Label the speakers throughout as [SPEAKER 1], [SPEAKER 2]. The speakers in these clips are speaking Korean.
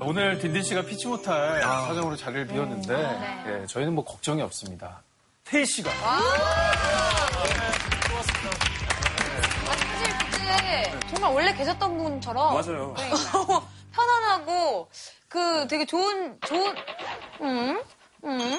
[SPEAKER 1] 오늘 딘딘 씨가 피치 못할 사정으로 자리를 비웠는데 예, 저희는 뭐 걱정이 없습니다. 태희 씨가
[SPEAKER 2] 사실 그때 정말 원래 계셨던 분처럼
[SPEAKER 3] 맞아요.
[SPEAKER 2] 너무 편안하고 그 되게 좋은 좋은 음? 음?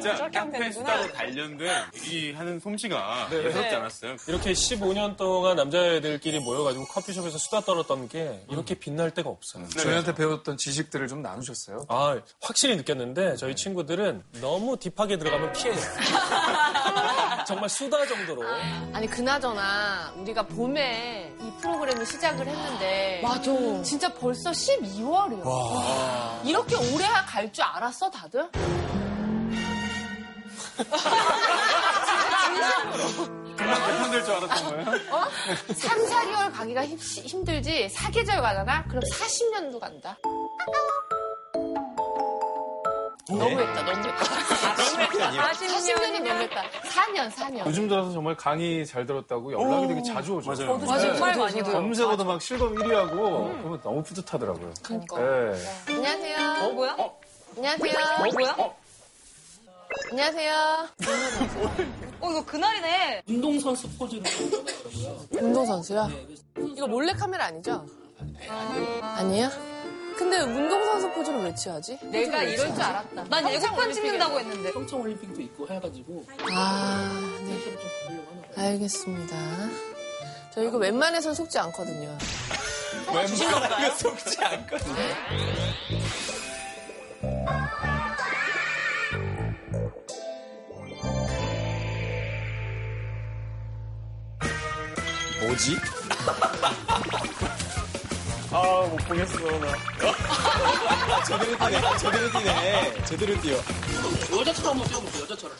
[SPEAKER 3] 진짜 깡패 수다로 관련된 얘기하는 솜씨가 예사롭지 않았어요.
[SPEAKER 4] 이렇게 15년 동안 남자애들끼리 모여가지고 커피숍에서 수다 떨었던 게 이렇게 빛날 때가 없어요.
[SPEAKER 1] 저희한테 배웠던 지식들을 좀 나누셨어요?
[SPEAKER 4] 아, 확실히 느꼈는데 저희 친구들은 너무 딥하게 들어가면 피해요. 정말 수다 정도로.
[SPEAKER 5] 아니 그나저나 우리가 봄에 이 프로그램을 시작을 했는데
[SPEAKER 2] 맞아.
[SPEAKER 5] 진짜 벌써 12월이야. 이렇게 오래 갈 줄 알았어 다들?
[SPEAKER 1] 정말 개편될 줄 알았던 거예요?
[SPEAKER 5] 3, 4개월 가기가 힘, 힘들지 사계절 가잖아? 그럼 40년도 간다. 너무했다, 너무했다. 40년이 너무했다. 4년, 4년.
[SPEAKER 1] 요즘 들어서 정말 강의 잘 들었다고 연락이 되게 자주 오죠.
[SPEAKER 3] 맞아요.
[SPEAKER 2] 맞아 정말 많이 들어요.
[SPEAKER 1] 검색어도 막 실검 1위 하고 그러면 너무 뿌듯하더라고요.
[SPEAKER 5] 그러니까.
[SPEAKER 1] 네.
[SPEAKER 5] 안녕하세요.
[SPEAKER 2] 어 뭐야?
[SPEAKER 5] 안녕하세요.
[SPEAKER 2] 어 뭐야?
[SPEAKER 5] 안녕하세요.
[SPEAKER 2] 어 이거 그날이네.
[SPEAKER 6] 운동선수 포즈로
[SPEAKER 5] 운동선수야? 이거 몰래카메라 아니죠? 아니에요? 근데 운동선수 포즈를 왜 취하지?
[SPEAKER 2] 내가 이럴 줄 알았다. 난 예고편 찍는다고 했는데.
[SPEAKER 6] 평창 올림픽도 있고 해가지고
[SPEAKER 5] 아, 네.
[SPEAKER 6] 봐요.
[SPEAKER 5] 알겠습니다. 저 이거 웬만해선 속지 않거든요.
[SPEAKER 3] 웬만하면 속지 않거든요. 뭐지?
[SPEAKER 1] 아, 못 보겠어, 나.
[SPEAKER 3] 제대로 뛰네. 제대로 뛰네. 제대로 뛰어.
[SPEAKER 6] 여자처럼 한번 뛰어보세요 여자처럼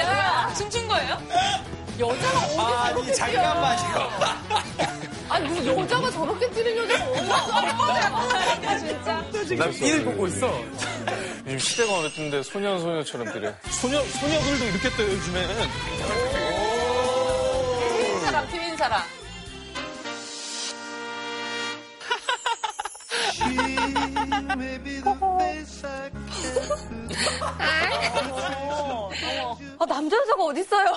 [SPEAKER 2] 야 춤춘 거예요?
[SPEAKER 5] 여자가 어디
[SPEAKER 3] 아니, 잠깐만요.
[SPEAKER 5] 아니 여자가 저렇게 뛰는 여자가 어디 있어?
[SPEAKER 1] 나 삐를 보고 있어. 요즘 시대가 때인데 소년, 소녀처럼 뛰래. 소녀, 소녀들도 이렇게 떠요, 요즘에는.
[SPEAKER 5] 사람, 트윈 사람.
[SPEAKER 2] 아 남자 여자가 어디 있어요?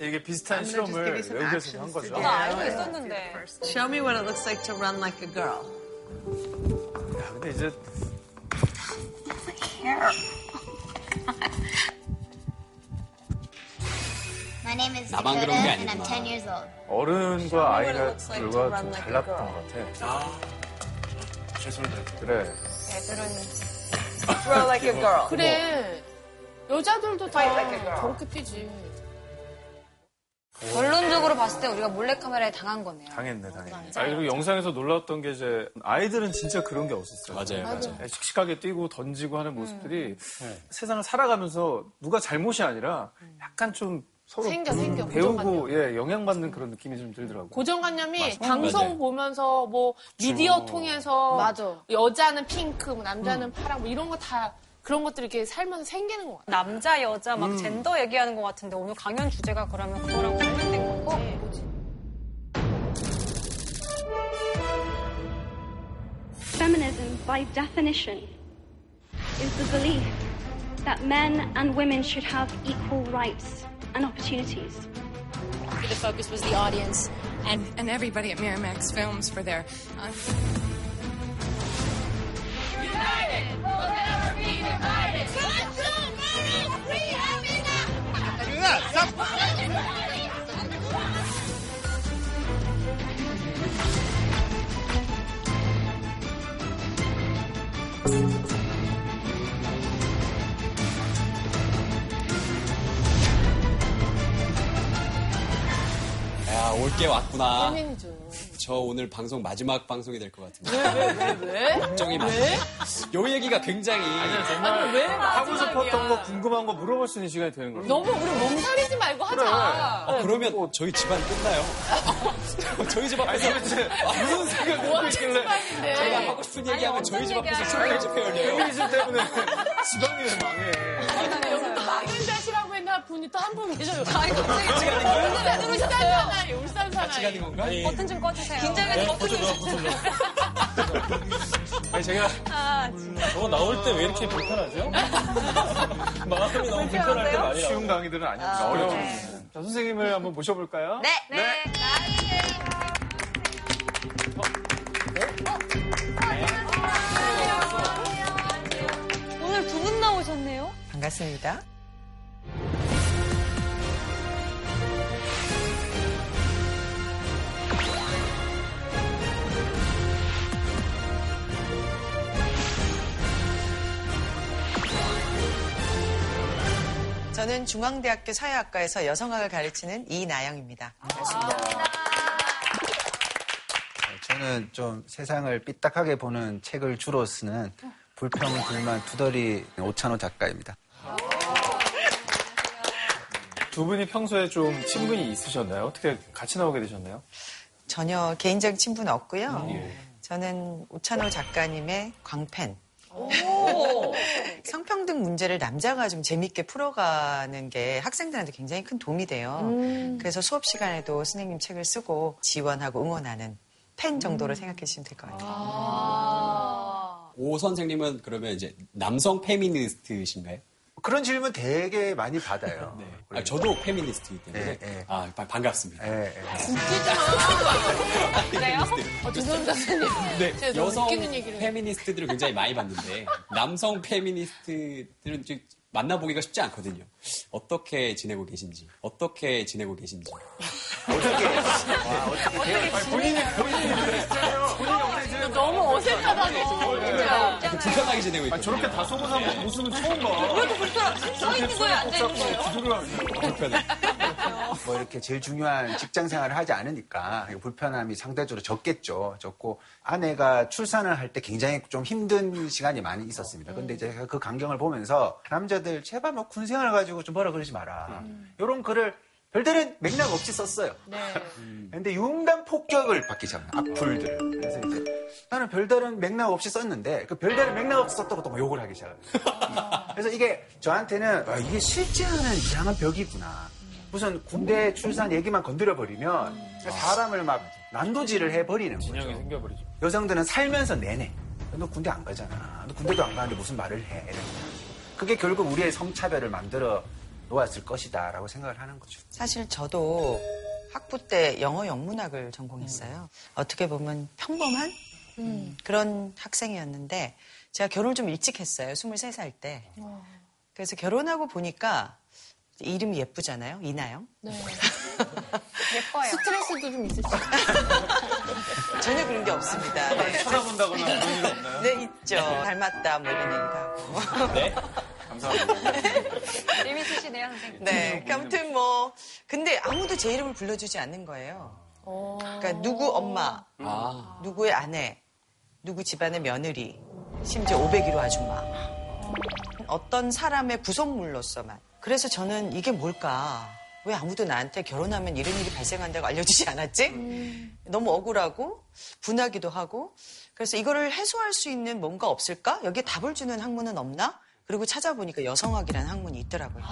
[SPEAKER 1] 이게 비슷한 실험을 외국에서 한 거죠.
[SPEAKER 2] 나 알고 있었는데.
[SPEAKER 7] Show me what it looks like to run like a girl.
[SPEAKER 1] 야, 근데 이제
[SPEAKER 3] 나만 그런 게
[SPEAKER 8] and I'm
[SPEAKER 3] 아니구나.
[SPEAKER 8] 10 years old.
[SPEAKER 1] 어른과 아이가 둘과 좀 달랐던. 것 같아.
[SPEAKER 3] 아, 죄송합니다.
[SPEAKER 1] 그래.
[SPEAKER 7] Throw like a girl.
[SPEAKER 5] 그래. 여자들도 다 저렇게 뛰지.
[SPEAKER 2] 결론적으로 봤을 때 우리가 몰래카메라에 당한 거네요.
[SPEAKER 1] 당했네, 당했네. 아, 그리고 영상에서 놀랐던 게 이제 아이들은 진짜 그런 게 없었어요.
[SPEAKER 3] 맞아요, 맞아요.
[SPEAKER 1] 네, 씩씩하게 뛰고 던지고 하는 모습들이 세상을 살아가면서 누가 잘못이 아니라 약간 좀 서로
[SPEAKER 5] 생겨, 생겨.
[SPEAKER 1] 배우고
[SPEAKER 5] 고정관념.
[SPEAKER 1] 예, 영향받는 그런 느낌이 좀 들더라고요.
[SPEAKER 5] 고정관념이 방송 보면서 뭐 미디어 통해서
[SPEAKER 2] 맞아.
[SPEAKER 5] 여자는 핑크, 뭐 남자는 파랑 뭐 이런 거 다 그런 것들이 이렇게 살면서 생기는 것 같아.
[SPEAKER 2] 남자 여자 막 젠더 얘기하는 것 같은데 오늘 강연 주제가 그러면 그거랑 관련된 거고.
[SPEAKER 9] Feminism, by definition, is the belief that men and women should have equal rights and opportunities.
[SPEAKER 10] The focus was the audience and, and everybody at Miramax Films for their. Uh,
[SPEAKER 3] 야, 올 게 왔구나. 저 오늘 방송 마지막 방송이 될 것 같은데.
[SPEAKER 5] 왜, 왜, 왜?
[SPEAKER 3] 걱정이 많아요. 요 얘기가 굉장히.
[SPEAKER 1] 정말
[SPEAKER 5] 왜
[SPEAKER 1] 하고 싶었던? 거 궁금한 거 물어볼 수 있는 시간이 되는 거예요.
[SPEAKER 5] 너무 우리 몸살이지 말고 하자.
[SPEAKER 3] 어, 그러면 저희 집안 끝나요. 저희 집 앞에서
[SPEAKER 1] 무슨 생각을 갖고 있길래
[SPEAKER 3] 제가 하고 싶은 얘기하면 저희 집 앞에서 술을 집회 열려요.
[SPEAKER 1] 페미니즘 때문에 집안일 망해.
[SPEAKER 5] 여기 망인 자시라고 분이 또 한 분 계셔요. 아니, 갑자기 울산 울산 사나이, 울산 사나이.
[SPEAKER 3] 가는 건가?
[SPEAKER 4] 아니,
[SPEAKER 2] 버튼 좀 꺼주세요.
[SPEAKER 4] 네, 버튼 버튼 눌러. 아니, 제가 저거 나올 때 왜 이렇게 불편하죠? 마음이 너무 불편할 때 많이
[SPEAKER 1] 쉬운
[SPEAKER 4] 나와요.
[SPEAKER 1] 강의들은 아닙니다. 어려운. 자, 선생님을 한번 모셔볼까요?
[SPEAKER 7] 네.
[SPEAKER 2] 네. 오늘 두 분 나오셨네요.
[SPEAKER 7] 반갑습니다. 저는 중앙대학교 사회학과에서 여성학을 가르치는 이나영입니다.
[SPEAKER 8] 저는 좀 세상을 삐딱하게 보는 책을 주로 쓰는 불평, 불만, 두더리 오찬호 작가입니다.
[SPEAKER 1] 두 분이 평소에 좀 친분이 있으셨나요? 어떻게 같이 나오게 되셨나요?
[SPEAKER 7] 전혀 개인적 친분은 없고요. 저는 오찬호 작가님의 광팬. 성평등 문제를 남자가 좀 재밌게 풀어가는 게 학생들한테 굉장히 큰 도움이 돼요. 그래서 수업 시간에도 선생님 책을 쓰고 지원하고 응원하는 팬 정도로 생각해 주시면 될 것 같아요.
[SPEAKER 3] 오 선생님은 그러면 이제 남성 페미니스트신가요?
[SPEAKER 8] 그런 질문 되게 많이 받아요.
[SPEAKER 3] 아, 저도 페미니스트이기 때문에
[SPEAKER 8] 네, 네.
[SPEAKER 3] 아, 바- 반갑습니다.
[SPEAKER 8] 예, 예.
[SPEAKER 2] 그래요?
[SPEAKER 5] 어, 죄송합니다, 선생님.
[SPEAKER 3] 네,
[SPEAKER 5] 너무
[SPEAKER 3] 여성
[SPEAKER 5] 웃기는 얘기를.
[SPEAKER 3] 페미니스트들을 굉장히 많이 봤는데 남성 페미니스트들은 좀 만나보기가 쉽지 않거든요. 어떻게 지내고 계신지, 어떻게 지내고 계신지.
[SPEAKER 5] 너무 어색하다, 너. 진짜.
[SPEAKER 3] 이렇게 불편하게 지내고 있거든요.
[SPEAKER 1] 저렇게 다소곳한 모습은 처음 봐.
[SPEAKER 2] 그래도 불편하, 서 있는 거예요, 앉아 있는 거예요?
[SPEAKER 3] 불편해.
[SPEAKER 8] 뭐 이렇게 제일 중요한 직장 생활을 하지 않으니까 불편함이 상대적으로 적겠죠. 적고 아내가 출산을 할 때 굉장히 좀 힘든 시간이 많이 있었습니다. 근데 이제 그 광경을 보면서 남자들 제발 뭐 군 생활 가지고 좀 뭐라 그러지 마라. 이런 글을 별다른 맥락 없이 썼어요. 근데 융단 폭격을 받기 시작해요. 악플들. 그래서 이제 나는 별다른 맥락 없이 썼는데 그 별다른 맥락 없이 썼다고 또 욕을 하기 시작해요. 그래서 이게 저한테는 아, 이게 실제하는 이상한 벽이구나. 무슨 군대 출산 얘기만 건드려 버리면 사람을 막 난도질을 해 버리는 거죠.
[SPEAKER 1] 진영이 생겨버리죠.
[SPEAKER 8] 여성들은 살면서 내내 너 군대 안 가잖아. 너 군대도 안 가는데 무슨 말을 해. 이러면. 그게 결국 우리의 성차별을 만들어 놓았을 것이다 라고 생각을 하는 거죠.
[SPEAKER 7] 사실 저도 학부 때 영어 영문학을 전공했어요. 어떻게 보면 평범한 음, 그런 학생이었는데 제가 결혼을 좀 일찍 했어요. 23살 때. 그래서 결혼하고 보니까 이름이 예쁘잖아요. 이나영.
[SPEAKER 5] 네.
[SPEAKER 2] 예뻐요.
[SPEAKER 5] 스트레스도 좀 있으시죠?
[SPEAKER 7] 전혀 그런 게 없습니다. 네,
[SPEAKER 1] 쳐다본다거나 그런 일 없나요?
[SPEAKER 7] 네, 있죠. 닮았다 뭐 이런 얘기도 하고.
[SPEAKER 3] 네?
[SPEAKER 1] 감사합니다.
[SPEAKER 2] 재밌으시네요, 선생님.
[SPEAKER 7] 네. 아무튼 뭐 근데 아무도 제 이름을 불러주지 않는 거예요. 그러니까 누구 엄마,
[SPEAKER 3] 아,
[SPEAKER 7] 누구의 아내, 누구 집안의 며느리, 심지어 501호 아줌마. 어떤 사람의 부속물로서만. 그래서 저는 이게 뭘까? 왜 아무도 나한테 결혼하면 이런 일이 발생한다고 알려주지 않았지? 너무 억울하고 분하기도 하고. 그래서 이거를 해소할 수 있는 뭔가 없을까? 여기에 답을 주는 학문은 없나? 그리고 찾아보니까 여성학이라는 학문이 있더라고요.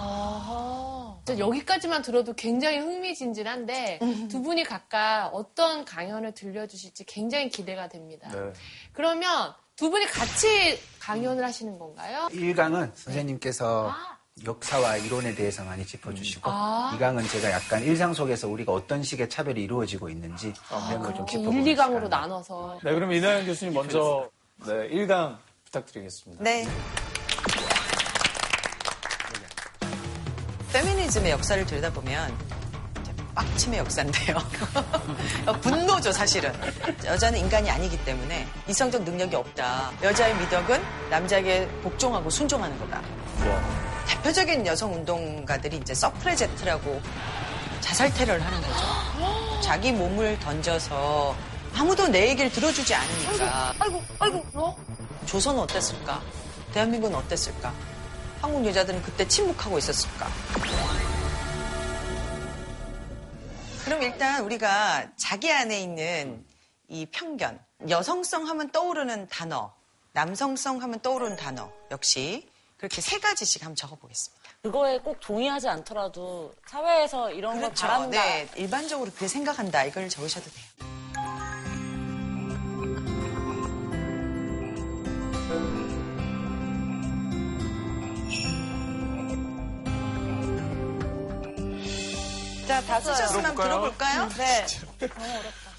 [SPEAKER 5] 진짜 여기까지만 들어도 굉장히 흥미진진한데 두 분이 각각 어떤 강연을 들려주실지 굉장히 기대가 됩니다.
[SPEAKER 1] 네.
[SPEAKER 5] 그러면 두 분이 같이 강연을 하시는 건가요?
[SPEAKER 8] 1강은 선생님께서 역사와 이론에 대해서 많이 짚어주시고
[SPEAKER 5] 아.
[SPEAKER 8] 2강은 제가 약간 일상 속에서 우리가 어떤 식의 차별이 이루어지고 있는지 이런 걸 좀 짚어보는
[SPEAKER 5] 1, 2강으로
[SPEAKER 8] 시간을
[SPEAKER 5] 나눠서.
[SPEAKER 1] 네, 그럼 이나영 교수님 먼저 네, 1강 부탁드리겠습니다.
[SPEAKER 7] 네. 페미니즘의 역사를 들여다보면 빡침의 역사인데요. 분노죠, 사실은. 여자는 인간이 아니기 때문에 이성적 능력이 없다. 여자의 미덕은 남자에게 복종하고 순종하는 거다. 대표적인 여성 운동가들이 이제 서프레제트라고 자살 테러를 하는 거죠. 자기 몸을 던져서 아무도 내 얘기를 들어주지 않으니까.
[SPEAKER 5] 아이고, 아이고, 어?
[SPEAKER 7] 조선은 어땠을까? 대한민국은 어땠을까? 한국 여자들은 그때 침묵하고 있었을까? 그럼 일단 우리가 자기 안에 있는 이 편견, 여성성 하면 떠오르는 단어, 남성성 하면 떠오르는 단어 역시 그렇게 세 가지씩 한번 적어보겠습니다.
[SPEAKER 11] 그거에 꼭 동의하지 않더라도 사회에서 이런 걸 바란다.
[SPEAKER 7] 네, 일반적으로 그렇게 생각한다. 이걸 적으셔도 돼요. 자, 다 쓰셨으면 한번 들어볼까요? 네.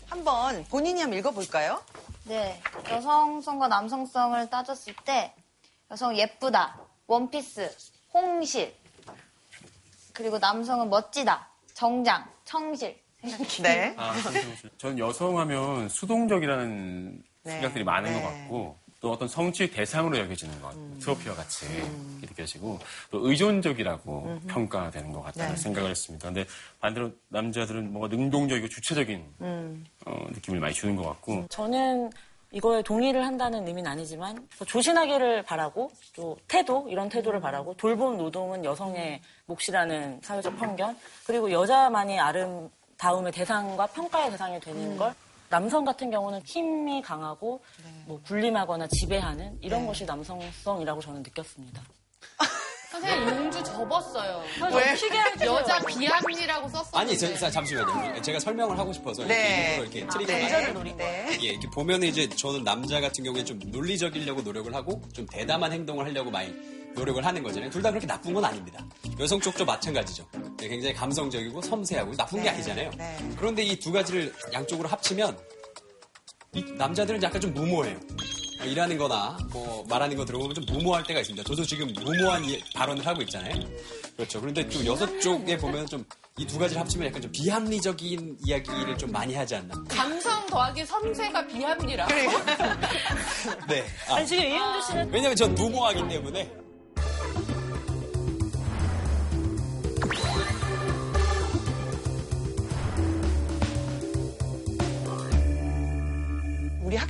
[SPEAKER 7] 한번 본인이 한번 읽어볼까요?
[SPEAKER 12] 네, 여성성과 남성성을 따졌을 때 여성 예쁘다, 원피스, 홍실, 그리고 남성은 멋지다, 정장, 청실
[SPEAKER 7] 네.
[SPEAKER 13] 저는 여성하면 수동적이라는
[SPEAKER 7] 네.
[SPEAKER 13] 생각들이 많은
[SPEAKER 7] 네.
[SPEAKER 13] 것 같고 또 어떤 성취의 대상으로 여겨지는 것
[SPEAKER 7] 음.
[SPEAKER 13] 트로피와 같이 느껴지고 또 의존적이라고
[SPEAKER 7] 음흠.
[SPEAKER 13] 평가되는 것 같다는
[SPEAKER 7] 네.
[SPEAKER 13] 생각을 했습니다. 근데 반대로 남자들은 뭔가 능동적이고 주체적인
[SPEAKER 11] 음.
[SPEAKER 13] 어, 느낌을 많이 주는 것 같고
[SPEAKER 11] 저는 이거에 동의를 한다는 의미는 아니지만 조신하기를 바라고 또 태도 이런 태도를 바라고 돌봄 노동은 여성의 몫이라는 사회적 편견 그리고 여자만이 아름다움의 대상과 평가의 대상이 되는 걸 남성 같은 경우는 힘이 강하고 뭐 군림하거나 지배하는 이런
[SPEAKER 5] 네.
[SPEAKER 11] 것이 남성성이라고 저는 느꼈습니다.
[SPEAKER 5] 선생님 용주 접었어요.
[SPEAKER 11] 왜?
[SPEAKER 5] 여자 비합리라고 썼었는데.
[SPEAKER 3] 아니, 저, 자, 잠시만요. 제가 설명을 하고 싶어서
[SPEAKER 7] 네.
[SPEAKER 3] 이렇게 이렇게
[SPEAKER 7] 아,
[SPEAKER 3] 트릭을
[SPEAKER 7] 네.
[SPEAKER 3] 많이
[SPEAKER 7] 의전을 노린 거예요.
[SPEAKER 3] 예, 이렇게 보면은 이제 저는 남자 같은 경우에 좀 논리적이려고 노력을 하고 좀 대담한 행동을 하려고 많이 노력을 하는 거잖아요. 둘 다 그렇게 나쁜 건 아닙니다. 여성 쪽도 마찬가지죠. 네, 굉장히 감성적이고 섬세하고 나쁜 게
[SPEAKER 7] 네,
[SPEAKER 3] 아니잖아요.
[SPEAKER 7] 네.
[SPEAKER 3] 그런데 이 두 가지를 양쪽으로 합치면 이 남자들은 약간 좀 무모해요. 어, 일하는 거나 뭐 말하는 거 들어보면 좀 무모할 때가 있습니다. 저도 지금 무모한 이- 발언을 하고 있잖아요. 그렇죠. 그런데 좀 여섯 쪽에 보면 좀 이 두 가지를 합치면 약간 좀 비합리적인 이야기를 좀 많이 하지 않나.
[SPEAKER 5] 감성 더하기 섬세가 비합리라.
[SPEAKER 3] 네. 아,
[SPEAKER 11] 아니 지금 이은주 씨는
[SPEAKER 3] 왜냐면 전 무모하기 때문에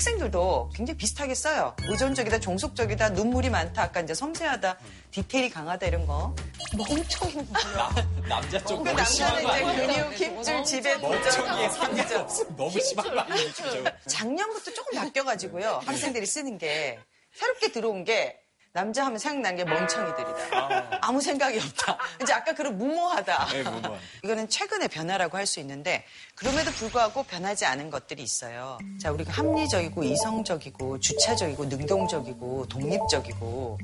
[SPEAKER 7] 학생들도 굉장히 비슷하게 써요. 의존적이다, 종속적이다, 눈물이 많다, 아까 이제 섬세하다, 디테일이 강하다 이런 거. 멍청이 뭐야.
[SPEAKER 3] 남자 쪽
[SPEAKER 7] 그
[SPEAKER 3] 너무 심한
[SPEAKER 7] 남자는
[SPEAKER 3] 거
[SPEAKER 7] 이제
[SPEAKER 3] 아니에요?
[SPEAKER 7] 근육, 힘줄, 지배, 도전.
[SPEAKER 3] 상관없어. 너무 심한 거 아니에요, 진짜.
[SPEAKER 7] 작년부터 조금 바뀌어가지고요. 학생들이 쓰는 게 새롭게 들어온 게 남자 하면 생각나는 게 멍청이들이다. 아 무 생각이 없다. 이제 아까 그런 무모하다.
[SPEAKER 3] 네.
[SPEAKER 7] 이거는 최근의 변화라고 할 수 있는데 그럼에도 불구하고 변하지 않은 것들이 있어요. 자, 우리가 합리적이고 이성적이고 주체적이고 능동적이고 독립적이고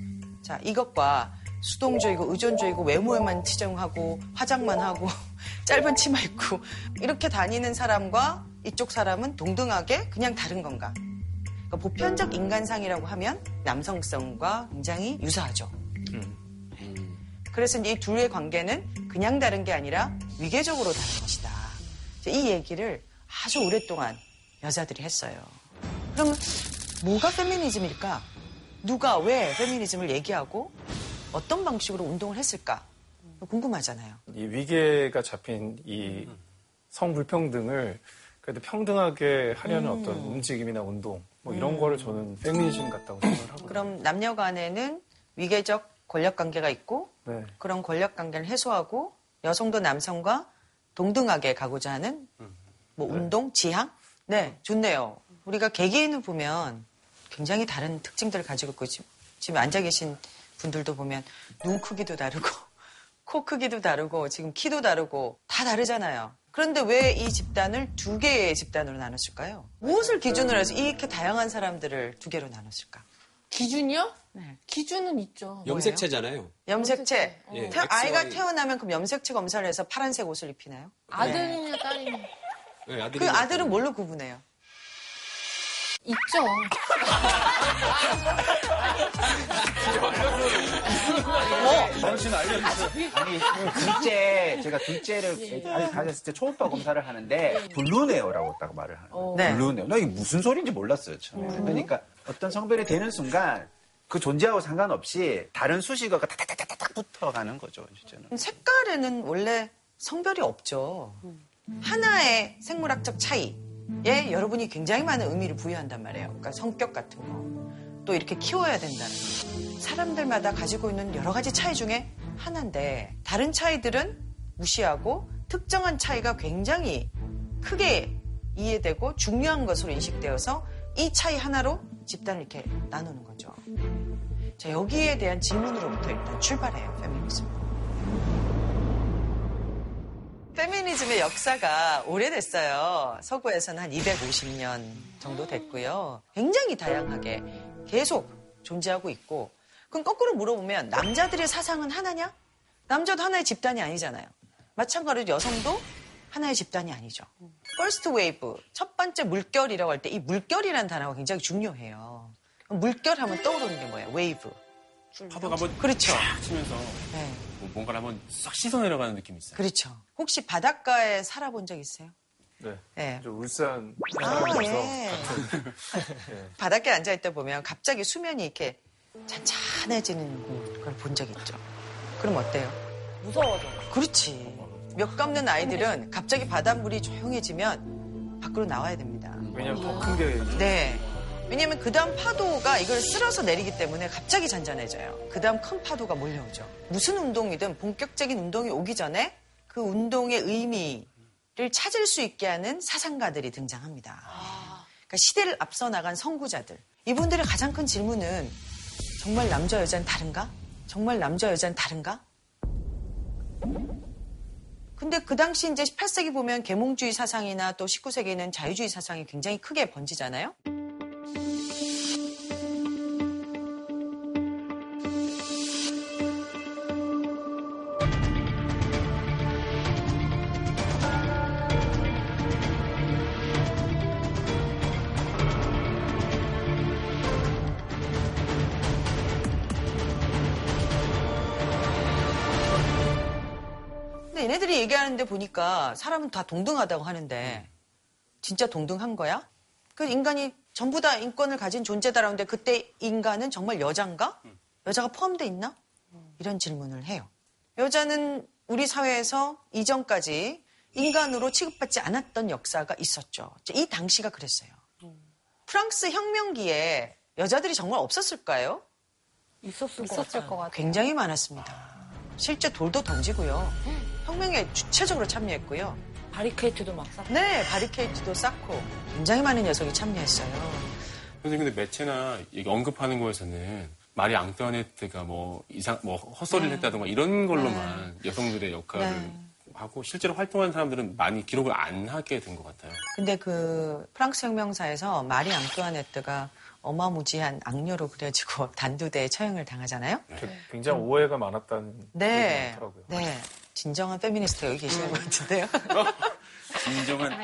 [SPEAKER 7] 자, 이것과 수동적이고 의존적이고 외모에만 치정하고 화장만 하고 짧은 치마 입고 이렇게 다니는 사람과 이쪽 사람은 동등하게 그냥 다른 건가? 그러니까 보편적 인간상이라고 하면 남성성과 굉장히 유사하죠. 그래서 이제 이 둘의 관계는 그냥 다른 게 아니라 위계적으로 다른 것이다. 이 얘기를 아주 오랫동안 여자들이 했어요. 그러면 뭐가 페미니즘일까? 누가 왜 페미니즘을 얘기하고 어떤 방식으로 운동을 했을까? 궁금하잖아요.
[SPEAKER 1] 이 위계가 잡힌 이 성불평등을 그래도 평등하게 하려는
[SPEAKER 7] 음.
[SPEAKER 1] 어떤 움직임이나 운동 뭐 이런 거를 저는 페미니즘 같다고 생각을 하거든요.
[SPEAKER 7] 그럼 남녀 간에는 위계적 권력 관계가 있고
[SPEAKER 1] 네.
[SPEAKER 7] 그런 권력 관계를 해소하고 여성도 남성과 동등하게 가고자 하는 뭐 운동, 지향? 네, 좋네요. 우리가 개개인을 보면 굉장히 다른 특징들을 가지고 있고 지금, 지금 앉아 계신 분들도 보면 눈 크기도 다르고 코 크기도 다르고 지금 키도 다르고 다 다르잖아요. 그런데 왜 이 집단을 두 개의 집단으로 나눴을까요? 무엇을 기준으로 해서 이렇게 다양한 사람들을 두 개로 나눴을까?
[SPEAKER 5] 기준이요?
[SPEAKER 7] 네.
[SPEAKER 5] 기준은 있죠.
[SPEAKER 3] 염색체잖아요.
[SPEAKER 7] 염색체.
[SPEAKER 3] 예,
[SPEAKER 7] 태- 아이가. 태어나면 그럼 염색체 검사를 해서 파란색 옷을 입히나요?
[SPEAKER 5] 아들이냐 딸이냐?
[SPEAKER 3] 네, 아들이
[SPEAKER 7] 그 아들은 뭘로 구분해요?
[SPEAKER 5] 있죠.
[SPEAKER 8] 당신 알려주세요. 아니, 둘째, 제가 둘째를 아직 가졌을 때 초음파 검사를 하는데, blue네요라고 딱 말을 하는 거예요.
[SPEAKER 7] 네.
[SPEAKER 8] blue네요. 나 이게 무슨 소리인지 몰랐어요, 처음에. 그러니까 어떤 성별이 되는 순간, 그 존재하고 상관없이 다른 수식어가 타타타타닥 붙어가는 거죠, 실제는.
[SPEAKER 7] 색깔에는 원래 성별이 없죠. 하나의 생물학적 차이 에 여러분이 굉장히 많은 의미를 부여한단 말이에요. 그러니까 성격 같은 거. 또 이렇게 키워야 된다는 거. 사람들마다 가지고 있는 여러 가지 차이 중에 하나인데 다른 차이들은 무시하고 특정한 차이가 굉장히 크게 이해되고 중요한 것으로 인식되어서 이 차이 하나로 집단을 이렇게 나누는 거죠. 자, 여기에 대한 질문으로부터 일단 출발해요, 페미니즘. 페미니즘의 역사가 오래됐어요. 서구에서는 한 250년 정도 됐고요. 굉장히 다양하게 계속 존재하고 있고, 그럼 거꾸로 물어보면 남자들의 사상은 하나냐? 남자도 하나의 집단이 아니잖아요. 마찬가지로 여성도 하나의 집단이 아니죠. first wave, 첫 번째 물결이라고 할 때 이 물결이라는 단어가 굉장히 중요해요. 물결 하면 떠오르는 게 뭐예요? 웨이브.
[SPEAKER 13] 파도가 한번
[SPEAKER 7] 그렇죠.
[SPEAKER 13] 쫙 치면서
[SPEAKER 7] 네.
[SPEAKER 13] 뭐 뭔가를 한번 싹 씻어 내려가는 느낌이 있어요.
[SPEAKER 7] 그렇죠. 혹시 바닷가에 살아본 적 있어요?
[SPEAKER 1] 네.
[SPEAKER 7] 네.
[SPEAKER 1] 저 울산
[SPEAKER 7] 아,
[SPEAKER 1] 사람이라서
[SPEAKER 7] 예. 바닷가에 앉아 있다 보면 갑자기 수면이 이렇게 잔잔해지는 걸 본 적 있죠. 그럼 어때요?
[SPEAKER 11] 무서워져.
[SPEAKER 7] 그렇지. 몇 감는 아이들은 갑자기 바닷물이 조용해지면 밖으로 나와야 됩니다.
[SPEAKER 1] 왜냐면 더 큰 게
[SPEAKER 7] 네. 왜냐면 그 다음 파도가 이걸 쓸어서 내리기 때문에 갑자기 잔잔해져요. 그 다음 큰 파도가 몰려오죠. 무슨 운동이든 본격적인 운동이 오기 전에 그 운동의 의미를 찾을 수 있게 하는 사상가들이 등장합니다. 그러니까 시대를 앞서 나간 선구자들. 이분들의 가장 큰 질문은 정말 남자 여자는 다른가? 정말 남자 여자는 다른가? 근데 그 당시 이제 18세기 보면 계몽주의 사상이나 또 19세기에는 자유주의 사상이 굉장히 크게 번지잖아요. 보니까 사람은 다 동등하다고 하는데 진짜 동등한 거야? 그 인간이 전부 다 인권을 가진 존재다라는데 그때 인간은 정말 여잔가? 여자가 포함돼 있나? 이런 질문을 해요. 여자는 우리 사회에서 이전까지 인간으로 취급받지 않았던 역사가 있었죠. 이 당시가 그랬어요. 프랑스 혁명기에 여자들이 정말 없었을까요?
[SPEAKER 11] 있었을,
[SPEAKER 2] 있었을 것 같아요.
[SPEAKER 7] 굉장히 많았습니다. 실제 돌도 던지고요. 혁명에 주체적으로 참여했고요.
[SPEAKER 11] 바리케이트도 막 쌓고.
[SPEAKER 7] 네, 바리케이트도 쌓고 굉장히 많은 여성이 참여했어요.
[SPEAKER 13] 선생님 근데 매체나 이게 언급하는 거에서는 마리 앙뚜아네트가 뭐 이상 뭐 헛소리를 했다던가 이런 걸로만 여성들의 역할을
[SPEAKER 7] 네.
[SPEAKER 13] 하고 실제로 활동하는 사람들은 많이 기록을 안 하게 된 것 같아요.
[SPEAKER 7] 근데 그 프랑스 혁명사에서 마리 앙뚜아네트가 어마무지한 악녀로 그려지고 단두대에 처형을 당하잖아요.
[SPEAKER 1] 굉장히 오해가 많았다는
[SPEAKER 7] 네.
[SPEAKER 1] 얘기 많더라고요.
[SPEAKER 7] 네. 진정한 페미니스트 여기 계시는 것 같은데요.
[SPEAKER 13] 진정한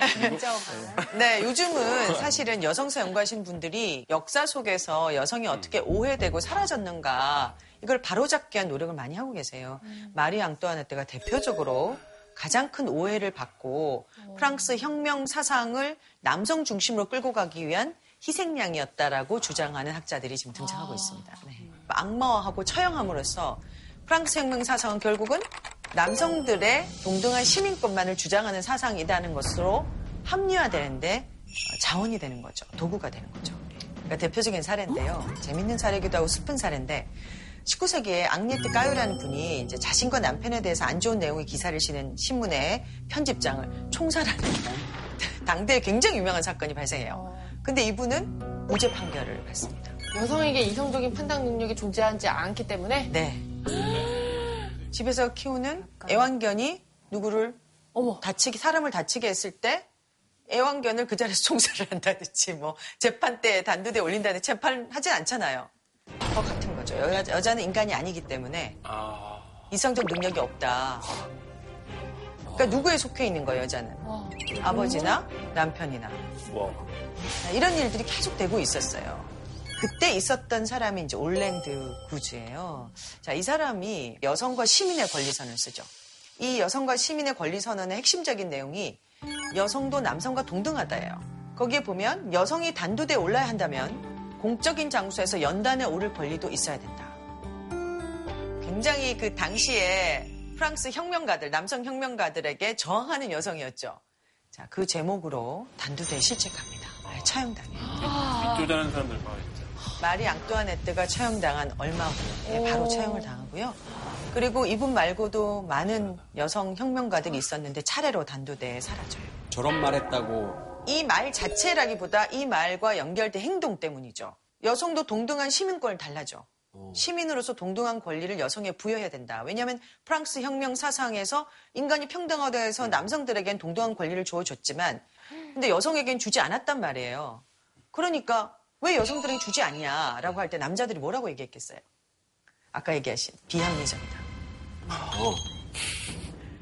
[SPEAKER 7] 네, 요즘은 사실은 여성사 연구하신 분들이 역사 속에서 여성이 어떻게 오해되고 사라졌는가 이걸 바로잡기 위한 노력을 많이 하고 계세요. 마리 앙뚜아네트가 대표적으로 가장 큰 오해를 받고 프랑스 혁명 사상을 남성 중심으로 끌고 가기 위한 희생양이었다라고 주장하는 학자들이 지금 등장하고 있습니다. 네. 악마화하고 처형함으로써 프랑스 혁명 사상은 결국은 남성들의 동등한 시민권만을 주장하는 사상이라는 것으로 합리화되는데 어, 자원이 되는 거죠. 도구가 되는 거죠. 그러니까 대표적인 사례인데요. 재밌는 사례기도 하고 슬픈 사례인데 19세기에 앙리에트 까요라는 분이 이제 자신과 남편에 대해서 안 좋은 내용의 기사를 실은 신문의 편집장을 총살하는 당대에 굉장히 유명한 사건이 발생해요. 근데 이분은 무죄 판결을 받습니다.
[SPEAKER 5] 여성에게 이성적인 판단 능력이 존재하지 않기 때문에
[SPEAKER 7] 네. 집에서 키우는 애완견이 누구를 다치기 사람을 다치게 했을 때 애완견을 그 자리에서 총살을 한다든지 뭐 재판 때 단두대 올린다든지 재판하진 않잖아요. 더 같은 거죠. 여, 여자는 인간이 아니기 때문에 이성적 능력이 없다. 그러니까 누구에 속해 있는 거예요, 여자는? 아버지나 남편이나. 이런 일들이 계속 되고 있었어요. 그때 있었던 사람이 이제 올랜드 구즈예요. 자, 이 사람이 여성과 시민의 권리선을 쓰죠. 이 여성과 시민의 권리선언의 핵심적인 내용이 여성도 남성과 동등하다예요. 거기에 보면 여성이 단두대에 올라야 한다면 공적인 장소에서 연단에 오를 권리도 있어야 된다. 굉장히 그 당시에 프랑스 혁명가들, 남성 혁명가들에게 저항하는 여성이었죠. 자, 그 제목으로 단두대에 실직합니다. 네, 처형당해요.
[SPEAKER 13] 쪼잔한 사람들 봐 진짜.
[SPEAKER 7] 마리 앙뚜아네트가 처형당한 얼마 후에 바로 처형을 당하고요. 그리고 이분 말고도 많은 여성 혁명가들이 있었는데 차례로 단두대에 사라져요.
[SPEAKER 3] 저런 말 했다고
[SPEAKER 7] 이 말 자체라기보다 이 말과 연결된 행동 때문이죠. 여성도 동등한 시민권을 달라죠. 시민으로서 동등한 권리를 여성에 부여해야 된다. 왜냐하면 프랑스 혁명 사상에서 인간이 평등화돼서 남성들에겐 동등한 권리를 주어줬지만 근데 여성에겐 주지 않았단 말이에요. 그러니까 왜 여성들에게 주지 않냐라고 할 때 남자들이 뭐라고 얘기했겠어요? 아까 얘기하신 비합리적이다. 어.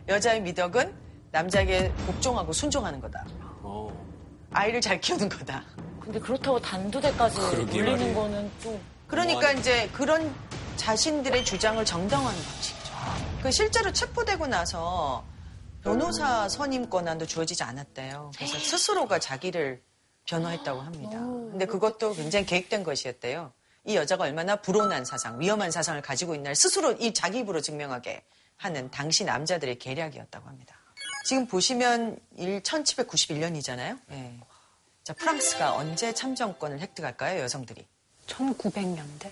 [SPEAKER 7] 여자의 미덕은 남자에게 복종하고 순종하는 거다. 아이를 잘 키우는 거다.
[SPEAKER 11] 근데 그렇다고 단두대까지 올리는
[SPEAKER 7] 말이에요.
[SPEAKER 11] 거는 좀
[SPEAKER 7] 그러니까 이제 그런 자신들의 주장을 정당화하는 방식이죠. 그 실제로 체포되고 나서 변호사 선임 권한도 주어지지 않았대요. 그래서 스스로가 자기를 변호했다고 합니다. 근데 그것도 굉장히 계획된 것이었대요. 이 여자가 얼마나 불온한 사상, 위험한 사상을 가지고 있나를 스스로 이 자기 입으로 증명하게 하는 당시 남자들의 계략이었다고 합니다. 지금 보시면 1791년이잖아요. 예. 자, 프랑스가 언제 참정권을 획득할까요, 여성들이?
[SPEAKER 2] 1900년대?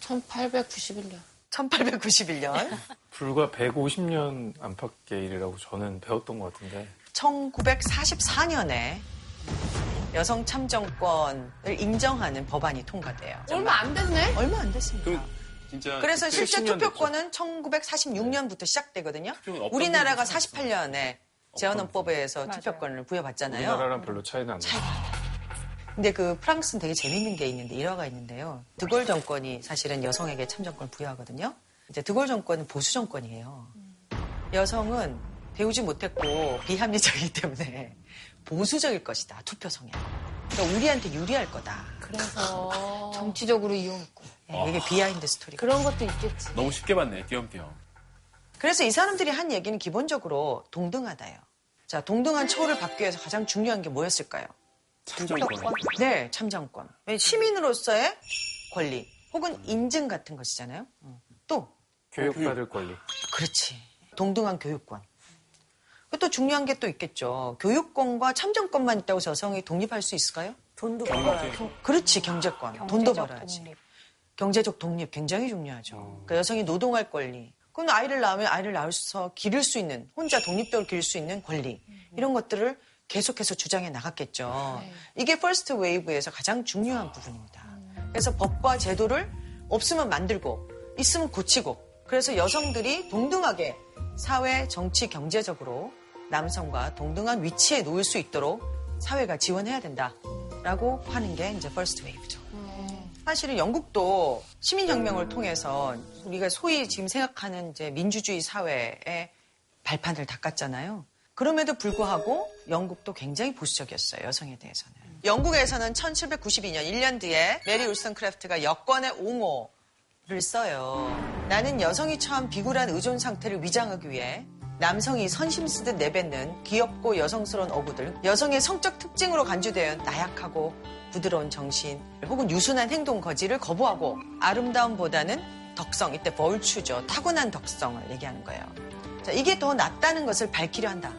[SPEAKER 5] 1891년.
[SPEAKER 7] 1891년.
[SPEAKER 1] 불과 150년 안팎의 일이라고 저는 배웠던 것 같은데
[SPEAKER 7] 1944년에 여성 참정권을 인정하는 법안이 통과돼요.
[SPEAKER 5] 얼마 안 됐네?
[SPEAKER 7] 얼마 안 됐습니다.
[SPEAKER 13] 진짜
[SPEAKER 7] 그래서 실제
[SPEAKER 13] 10년
[SPEAKER 7] 투표권은 1946년부터 시작되거든요. 우리나라가
[SPEAKER 13] 분이
[SPEAKER 7] 48년에 재헌헌법에서 투표권을 부여받잖아요.
[SPEAKER 1] 우리나라랑 별로 차이는 안 나요.
[SPEAKER 7] 근데 그 프랑스는 되게 재밌는 게 있는데 일화가 있는데요. 드골 정권이 사실은 여성에게 참정권을 부여하거든요. 이제 드골 정권은 보수 정권이에요. 여성은 배우지 못했고 비합리적이기 때문에 보수적일 것이다 투표 성향. 그러니까 우리한테 유리할 거다.
[SPEAKER 5] 그래서
[SPEAKER 12] 정치적으로 이용했고.
[SPEAKER 7] 네, 이게 behind story.
[SPEAKER 5] 그런 것도 있겠지.
[SPEAKER 13] 너무 쉽게 봤네, 띄엄띄엄.
[SPEAKER 7] 그래서 이 사람들이 한 얘기는 기본적으로 동등하다예요. 자, 동등한 처우를 받기 위해서 가장 중요한 게 뭐였을까요?
[SPEAKER 13] 참정권.
[SPEAKER 7] 네, 참정권. 왜 시민으로서의 권리 혹은 인증 같은 것이잖아요. 어. 또
[SPEAKER 1] 교육받을 권리.
[SPEAKER 7] 그렇지. 동등한 교육권. 또 중요한 게 또 있겠죠. 교육권과 참정권만 있다고 해서 여성이 독립할 수 있을까요?
[SPEAKER 11] 돈도
[SPEAKER 7] 벌어야죠. 그렇지, 경제권. 돈도 벌어야지.
[SPEAKER 2] 독립.
[SPEAKER 7] 경제적 독립 굉장히 중요하죠. 그러니까 여성이 노동할 권리. 그럼 아이를 낳으면 아이를 낳아서 기를 수 있는, 혼자 독립적으로 기를 수 있는 권리. 이런 것들을 계속해서 주장해 나갔겠죠. 이게 first wave에서 가장 중요한 부분입니다. 그래서 법과 제도를 없으면 만들고, 있으면 고치고, 그래서 여성들이 동등하게 사회, 정치, 경제적으로 남성과 동등한 위치에 놓일 수 있도록 사회가 지원해야 된다라고 하는 게 이제 first wave죠. 사실은 영국도 시민혁명을 통해서 우리가 소위 지금 생각하는 이제 민주주의 사회의 발판을 닦았잖아요. 그럼에도 불구하고 영국도 굉장히 보수적이었어요, 여성에 대해서는. 영국에서는 1792년 1년 뒤에 메리 울스턴 크래프트가 여권의 옹호를 써요. 나는 여성이 처한 비굴한 의존 상태를 위장하기 위해 남성이 선심 쓰듯 내뱉는 귀엽고 여성스러운 어구들, 여성의 성적 특징으로 간주되어 나약하고 부드러운 정신, 혹은 유순한 행동 거지를 거부하고 아름다움보다는 덕성, 이때 virtue죠. 타고난 덕성을 얘기하는 거예요. 자, 이게 더 낫다는 것을 밝히려 한다.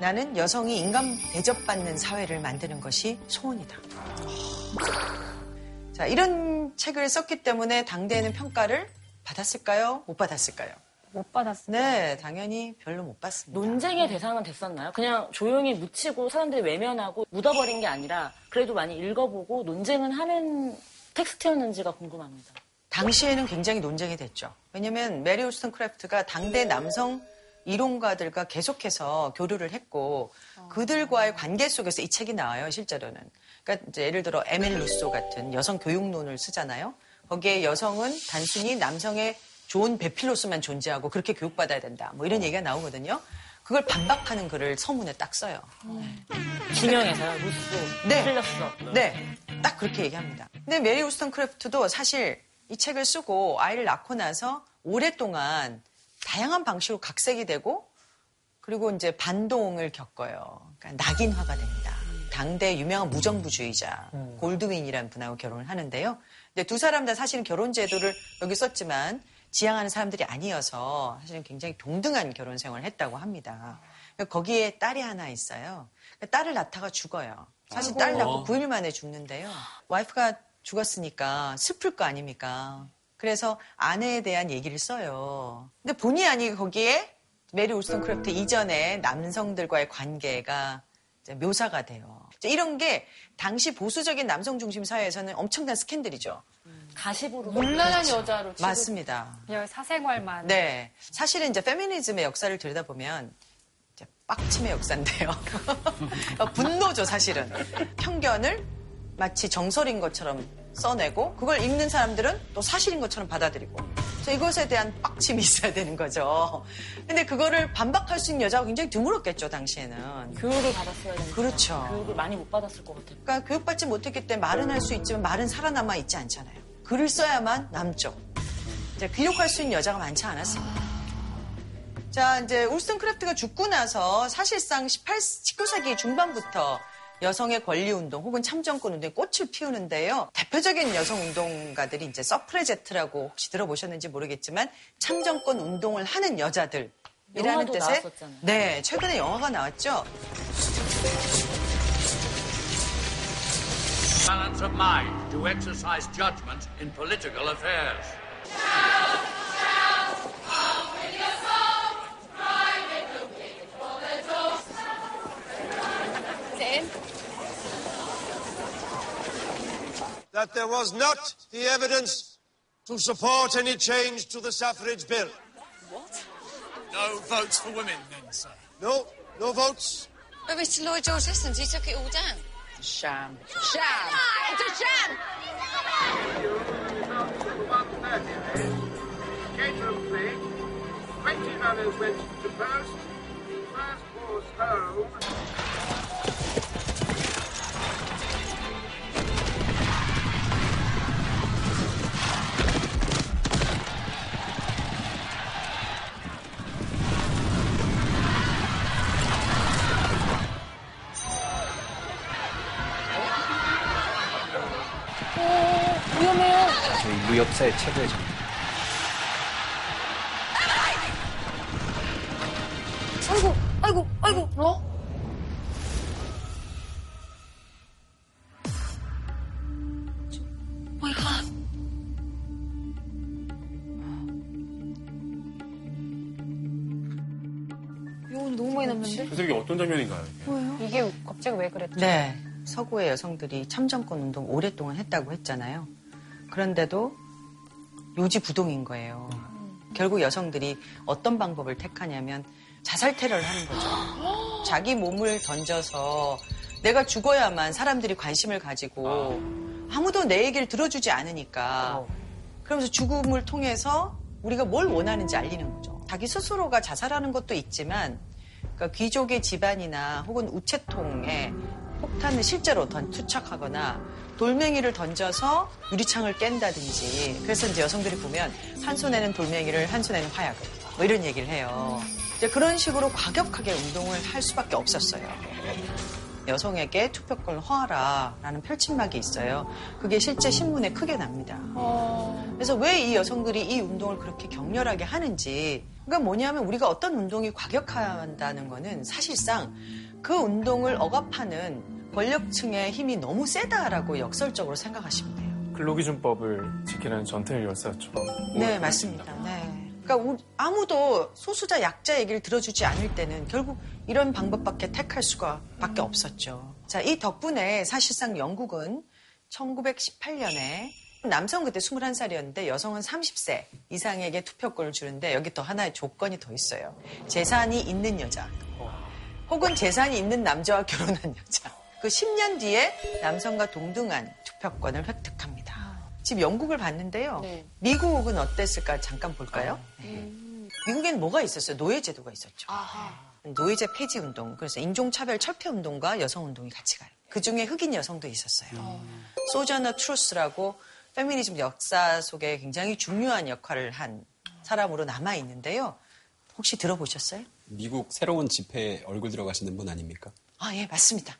[SPEAKER 7] 나는 여성이 인간 대접받는 사회를 만드는 것이 소원이다. 자, 이런 책을 썼기 때문에 당대에는 평가를 받았을까요? 못 받았을까요?
[SPEAKER 2] 못 받았어요.
[SPEAKER 7] 네, 당연히 별로 못 받습니다.
[SPEAKER 11] 논쟁의 대상은 됐었나요? 그냥 조용히 묻히고 사람들이 외면하고 묻어버린 게 아니라 그래도 많이 읽어보고 논쟁은 하는 텍스트였는지가 궁금합니다.
[SPEAKER 7] 당시에는 굉장히 논쟁이 됐죠. 왜냐면 메리 울스턴 크래프트가 당대 남성 이론가들과 계속해서 교류를 했고 그들과의 관계 속에서 이 책이 나와요, 실제로는. 그러니까 이제 예를 들어 에밀 루소 같은 여성 교육론을 쓰잖아요. 거기에 여성은 단순히 남성의 좋은 배필로서만 존재하고 그렇게 교육받아야 된다. 뭐 이런 얘기가 나오거든요. 그걸 반박하는 글을 서문에 딱 써요.
[SPEAKER 11] 진영에서요, 루소.
[SPEAKER 7] 네.
[SPEAKER 11] 틀렸어.
[SPEAKER 7] 네. 딱 그렇게 얘기합니다. 근데 메리 울스턴크래프트도 사실 이 책을 쓰고 아이를 낳고 나서 오랫동안 다양한 방식으로 각색이 되고 그리고 이제 반동을 겪어요. 그러니까 낙인화가 됩니다. 당대 유명한 무정부주의자 고드윈이라는 분하고 결혼을 하는데요. 근데 두 사람 다 사실은 결혼 제도를 여기 썼지만 지향하는 사람들이 아니어서 사실은 굉장히 동등한 결혼 생활을 했다고 합니다. 거기에 딸이 하나 있어요. 딸을 낳다가 죽어요. 사실 딸 낳고 9일 만에 죽는데요. 와이프가 죽었으니까 슬플 거 아닙니까? 그래서 아내에 대한 얘기를 써요. 근데 본의 아니게 거기에 메리 울스턴 크래프트 이전에 남성들과의 관계가 묘사가 돼요. 이런 게 당시 보수적인 남성 중심 사회에서는 엄청난 스캔들이죠.
[SPEAKER 11] 가십으로
[SPEAKER 5] 문란한 여자로 취급-
[SPEAKER 7] 맞습니다.
[SPEAKER 2] 그냥 사생활만.
[SPEAKER 7] 네. 사실은 이제 페미니즘의 역사를 들여다보면 이제 빡침의 역사인데요. 분노죠, 사실은. 편견을 마치 정설인 것처럼 써내고 그걸 읽는 사람들은 또 사실인 것처럼 받아들이고 그래서 이것에 대한 빡침이 있어야 되는 거죠. 근데 그거를 반박할 수 있는 여자가 굉장히 드물었겠죠, 당시에는.
[SPEAKER 11] 교육을 받았어야 되니까.
[SPEAKER 7] 그렇죠.
[SPEAKER 11] 교육을 많이 못 받았을 것 같아요.
[SPEAKER 7] 그러니까 교육받지 못했기 때문에 말은 할 수 있지만 말은 살아남아 있지 않잖아요. 글을 써야만 남죠. 이제 기록할 수 있는 여자가 많지 않았습니다. 자, 이제 울스턴 크래프트가 죽고 나서 사실상 18, 19세기 중반부터 여성의 권리 운동 혹은 참정권 운동에 꽃을 피우는데요. 대표적인 여성 운동가들이 이제 suffragette라고 혹시 들어보셨는지 모르겠지만 참정권 운동을 하는 여자들이라는 뜻의
[SPEAKER 11] 나왔었잖아요.
[SPEAKER 7] 네, 최근에 영화가 나왔죠.
[SPEAKER 14] Balance of mind to exercise judgment in political affairs.
[SPEAKER 15] that there was not the evidence to support any change to the suffrage bill.
[SPEAKER 14] What? No votes for women, then, sir.
[SPEAKER 15] No, no votes.
[SPEAKER 10] But Mr. Lloyd George listens. He took it all down.
[SPEAKER 7] Sham.
[SPEAKER 10] Sham. It's a sham.
[SPEAKER 15] Caterham Plague. Twenty runners went to post. First horse home.
[SPEAKER 8] 저희 역사의 최고의 장
[SPEAKER 5] 아이고, 아이고, 아이고, 어?
[SPEAKER 13] 이게 어떤 장면인가요? 이게?
[SPEAKER 2] 이게 갑자기 왜 그랬죠?
[SPEAKER 7] 네. 서구의 여성들이 참정권 운동 오랫동안 했다고 했잖아요. 그런데도 요지부동인 거예요. 결국 여성들이 어떤 방법을 택하냐면 자살 테러를 하는 거죠. 자기 몸을 던져서 내가 죽어야만 사람들이 관심을 가지고 아무도 내 얘기를 들어주지 않으니까 그러면서 죽음을 통해서 우리가 뭘 원하는지 알리는 거죠. 자기 스스로가 자살하는 것도 있지만 그러니까 귀족의 집안이나 혹은 우체통에 폭탄을 실제로 던 투척하거나 돌멩이를 던져서 유리창을 깬다든지 그래서 이제 여성들이 보면 한 손에는 돌멩이를 한 손에는 화약을 뭐 이런 얘기를 해요. 이제 그런 식으로 과격하게 운동을 할 수밖에 없었어요. 여성에게 투표권을 허하라라는 펼침막이 있어요. 그게 실제 신문에 크게 납니다. 그래서 왜 이 여성들이 이 운동을 그렇게 격렬하게 하는지 그러니까 뭐냐면 우리가 어떤 운동이 과격한다는 거는 사실상 그 운동을 억압하는 권력층의 힘이 너무 세다라고 역설적으로 생각하시면 돼요.
[SPEAKER 1] 근로기준법을 지키는 전통의 열사였죠.
[SPEAKER 7] 네, 맞습니다. 네. 그러니까 우- 아무도 소수자 약자 얘기를 들어주지 않을 때는 결국 이런 방법밖에 택할 수가 밖에 없었죠. 자, 이 덕분에 사실상 영국은 1918년에 남성 그때 21살이었는데 여성은 30세 이상에게 투표권을 주는데 여기 또 하나의 조건이 더 있어요. 재산이 있는 여자. 혹은 재산이 있는 남자와 결혼한 여자. 그 10년 뒤에 남성과 동등한 투표권을 획득합니다. 지금 영국을 봤는데요. 미국은 어땠을까 잠깐 볼까요? 네. 미국에는 뭐가 있었어요? 노예제도가 있었죠. 노예제 폐지 운동, 그래서 인종차별 철폐 운동과 여성 운동이 같이 가요. 그 중에 흑인 여성도 있었어요. 소저너 트루스라고 페미니즘 역사 속에 굉장히 중요한 역할을 한 사람으로 남아 있는데요. 혹시 들어보셨어요?
[SPEAKER 3] 미국 새로운 집회에 얼굴 들어가시는 분 아닙니까?
[SPEAKER 7] 아, 예, 맞습니다.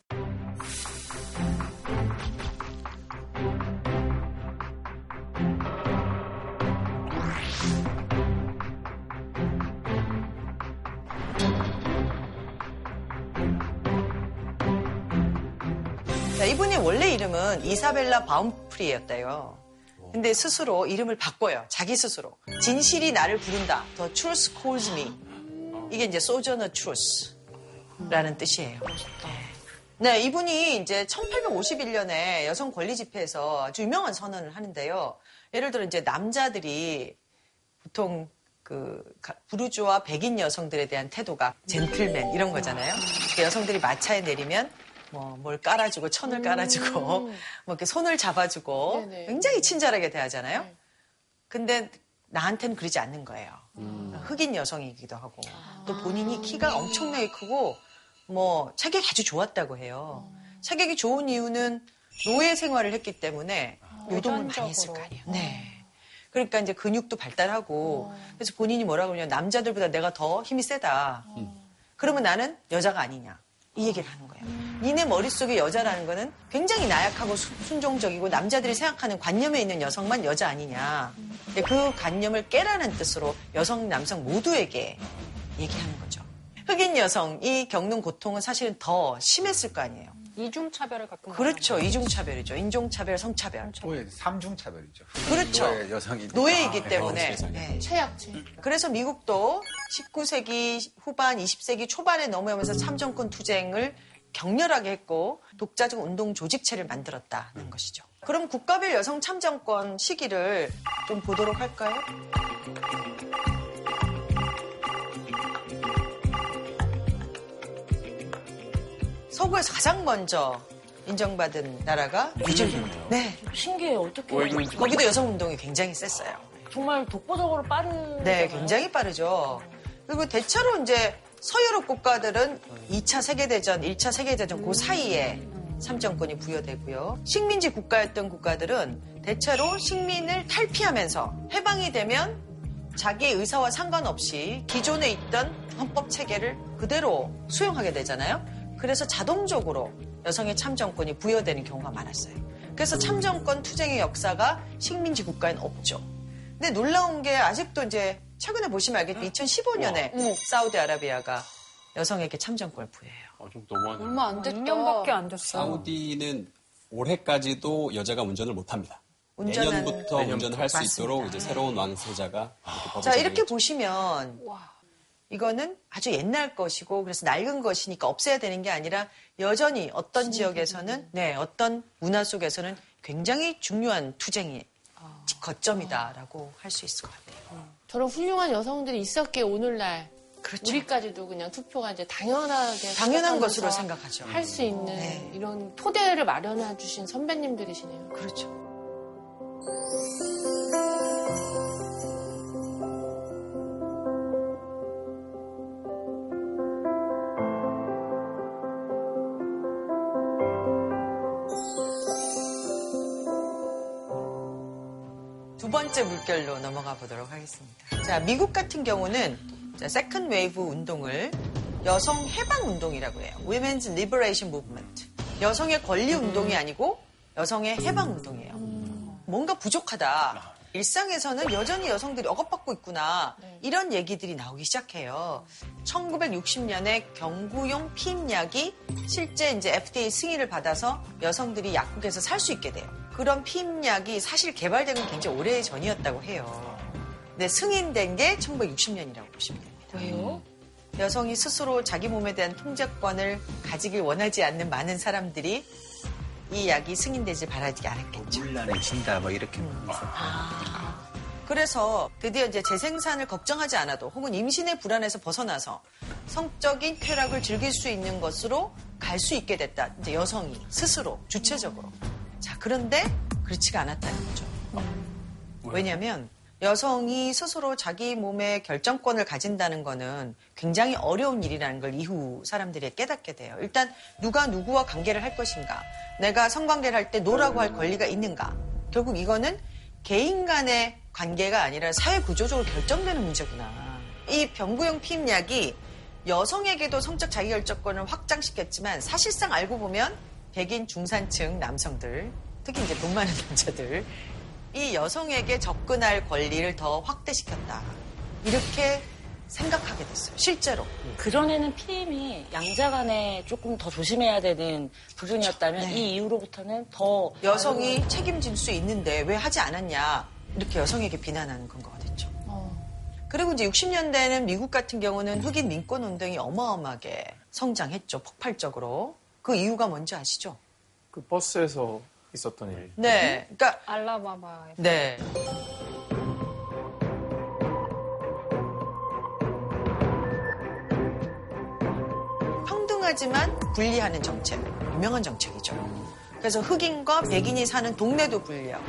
[SPEAKER 7] 자, 이분의 원래 이름은 이사벨라 바움프리였대요. 근데 스스로 이름을 바꿔요. 자기 스스로. 진실이 나를 부른다. The truth calls me. 이게 이제 소저너 truth라는 뜻이에요. 네, 이분이 이제 1851년에 여성 권리 집회에서 아주 유명한 선언을 하는데요. 예를 들어 이제 남자들이 보통 그 가- 부르주아 백인 여성들에 대한 태도가 젠틀맨 이런 거잖아요. 그 여성들이 마차에 내리면 뭐 뭘 깔아주고 천을 깔아주고 뭐 이렇게 손을 잡아주고. 굉장히 친절하게 대하잖아요. 근데 나한테는 그러지 않는 거예요. 흑인 여성이기도 하고 또 본인이 키가 엄청나게 크고 뭐 체격이 아주 좋았다고 해요. 체격이 좋은 이유는 노예 생활을 했기 때문에 노동을 많이 했을 거 아니에요. 네. 그러니까 이제 근육도 발달하고 그래서 본인이 뭐라고 그러냐 남자들보다 내가 더 힘이 세다. 그러면 나는 여자가 아니냐 이 얘기를 하는 거예요. 니네 머릿속에 여자라는 거는 굉장히 나약하고 수- 순종적이고 남자들이 생각하는 관념에 있는 여성만 여자 아니냐. 근데 그 관념을 깨라는 뜻으로 여성 남성 모두에게 얘기하는 거죠. 흑인 여성이 겪는 고통은 사실은 더 심했을 거 아니에요.
[SPEAKER 2] 이중차별을 가끔
[SPEAKER 7] 그렇죠. 이중차별이죠. 인종차별, 성차별.
[SPEAKER 8] 뭐 삼중차별이죠.
[SPEAKER 7] 그렇죠.
[SPEAKER 8] 노예 여성이
[SPEAKER 7] 노예이기 때문에.
[SPEAKER 8] 세상에.
[SPEAKER 7] 네.
[SPEAKER 5] 최악체.
[SPEAKER 7] 그래서 미국도 19세기 후반, 20세기 초반에 넘어오면서 참정권 투쟁을 격렬하게 했고 독자적 운동 조직체를 만들었다는 것이죠. 그럼 국가별 여성 참정권 시기를 좀 보도록 할까요? 서구에서 가장 먼저 인정받은 나라가 뉴질랜드. 네.
[SPEAKER 11] 신기해요. 어떻게.
[SPEAKER 7] 거기도 여성 운동이 굉장히 셌어요.
[SPEAKER 11] 정말 독보적으로 빠른.
[SPEAKER 7] 네,
[SPEAKER 11] 거잖아요.
[SPEAKER 7] 굉장히 빠르죠. 그리고 대체로 이제 서유럽 국가들은 2차 세계대전, 1차 세계대전 그 사이에 참정권이 부여되고요. 식민지 국가였던 국가들은 대체로 식민을 탈피하면서 해방이 되면 자기의 의사와 상관없이 기존에 있던 헌법 체계를 그대로 수용하게 되잖아요. 그래서 자동적으로 여성의 참정권이 부여되는 경우가 많았어요. 그래서 참정권 투쟁의 역사가 식민지 국가엔 없죠. 근데 놀라운 게 아직도 이제 최근에 보시면 알겠지만 2015년에 사우디아라비아가 여성에게 참정권을 부여해요.
[SPEAKER 13] 좀 너무하네.
[SPEAKER 2] 얼마 안 됐다. 2년밖에 안 됐어.
[SPEAKER 3] 사우디는 올해까지도 여자가 운전을 못합니다.
[SPEAKER 7] 운전하는-
[SPEAKER 3] 내년부터 운전을 할 수. 있도록 이제 새로운 왕세자가 이렇게
[SPEAKER 7] 자, 이렇게. 보시면 이거는 아주 옛날 것이고 그래서 낡은 것이니까 없애야 되는 게 아니라 여전히 어떤 지역에서는 네, 어떤 문화 속에서는 굉장히 중요한 투쟁이 거점이다라고 할 수 있을 것 같아요.
[SPEAKER 5] 저런 훌륭한 여성들이 있었기에 오늘날
[SPEAKER 7] 그렇죠.
[SPEAKER 5] 우리까지도 그냥 투표가 이제 당연하게
[SPEAKER 7] 당연한 것으로 생각하죠.
[SPEAKER 5] 할 수 있는
[SPEAKER 7] 네.
[SPEAKER 5] 이런 토대를 마련해 주신 선배님들이시네요.
[SPEAKER 7] 그렇죠. 번째 물결로 넘어가 보도록 하겠습니다. 자, 미국 같은 경우는 자, second wave 운동을 여성 해방 운동이라고 해요. Women's Liberation Movement. 여성의 권리 운동이 아니고 여성의 해방 운동이에요. 뭔가 부족하다. 일상에서는 여전히 여성들이 억압받고 있구나. 이런 얘기들이 나오기 시작해요. 1960년에 경구용 피임약이 실제 이제 FDA 승인을 받아서 여성들이 약국에서 살 수 있게 돼요. 그런 피임약이 사실 개발된 건 굉장히 오래 전이었다고 해요. 근데 승인된 게 1960년이라고 보시면 됩니다.
[SPEAKER 5] 왜요?
[SPEAKER 7] 여성이 스스로 자기 몸에 대한 통제권을 가지길 원하지 않는 많은 사람들이 이 약이 승인되지 바라지 않았겠죠.
[SPEAKER 8] 물란에 진다 뭐 이렇게
[SPEAKER 7] 그래서 드디어 이제 재생산을 걱정하지 않아도 혹은 임신의 불안에서 벗어나서 성적인 쾌락을 즐길 수 있는 것으로 갈 수 있게 됐다. 이제 여성이 스스로 주체적으로. 자, 그런데 그렇지가 않았다는 거죠. 왜냐하면 여성이 스스로 자기 몸의 결정권을 가진다는 거는 굉장히 어려운 일이라는 걸 이후 사람들이 깨닫게 돼요. 일단 누가 누구와 관계를 할 것인가, 내가 성관계를 할 때 no라고 할 권리가 있는가. 결국 이거는 개인 간의 관계가 아니라 사회 구조적으로 결정되는 문제구나. 이 경구용 피임약이 여성에게도 성적 자기결정권을 확장시켰지만 사실상 알고 보면 백인 중산층 남성들, 특히 이제 돈 많은 남자들, 이 여성에게 접근할 권리를 더 확대시켰다. 이렇게 생각하게 됐어요. 실제로.
[SPEAKER 11] 그전에는 피임이 양자 간에 조금 더 조심해야 되는 부분이었다면
[SPEAKER 7] 네.
[SPEAKER 11] 이 이후로부터는 더
[SPEAKER 7] 여성이 책임질 수 있는데 왜 하지 않았냐. 이렇게 여성에게 비난하는 근거가 됐죠. 그리고 이제 60년대에는 미국 같은 경우는 흑인 민권 운동이 어마어마하게 성장했죠. 폭발적으로. 그 이유가 뭔지 아시죠?
[SPEAKER 1] 그 버스에서 있었던 일.
[SPEAKER 7] 네. 그러니까
[SPEAKER 2] 알라바마.
[SPEAKER 7] 네. 평등하지만 분리하는 정책. 유명한 정책이죠. 그래서 흑인과 백인이 사는 동네도 분리하고,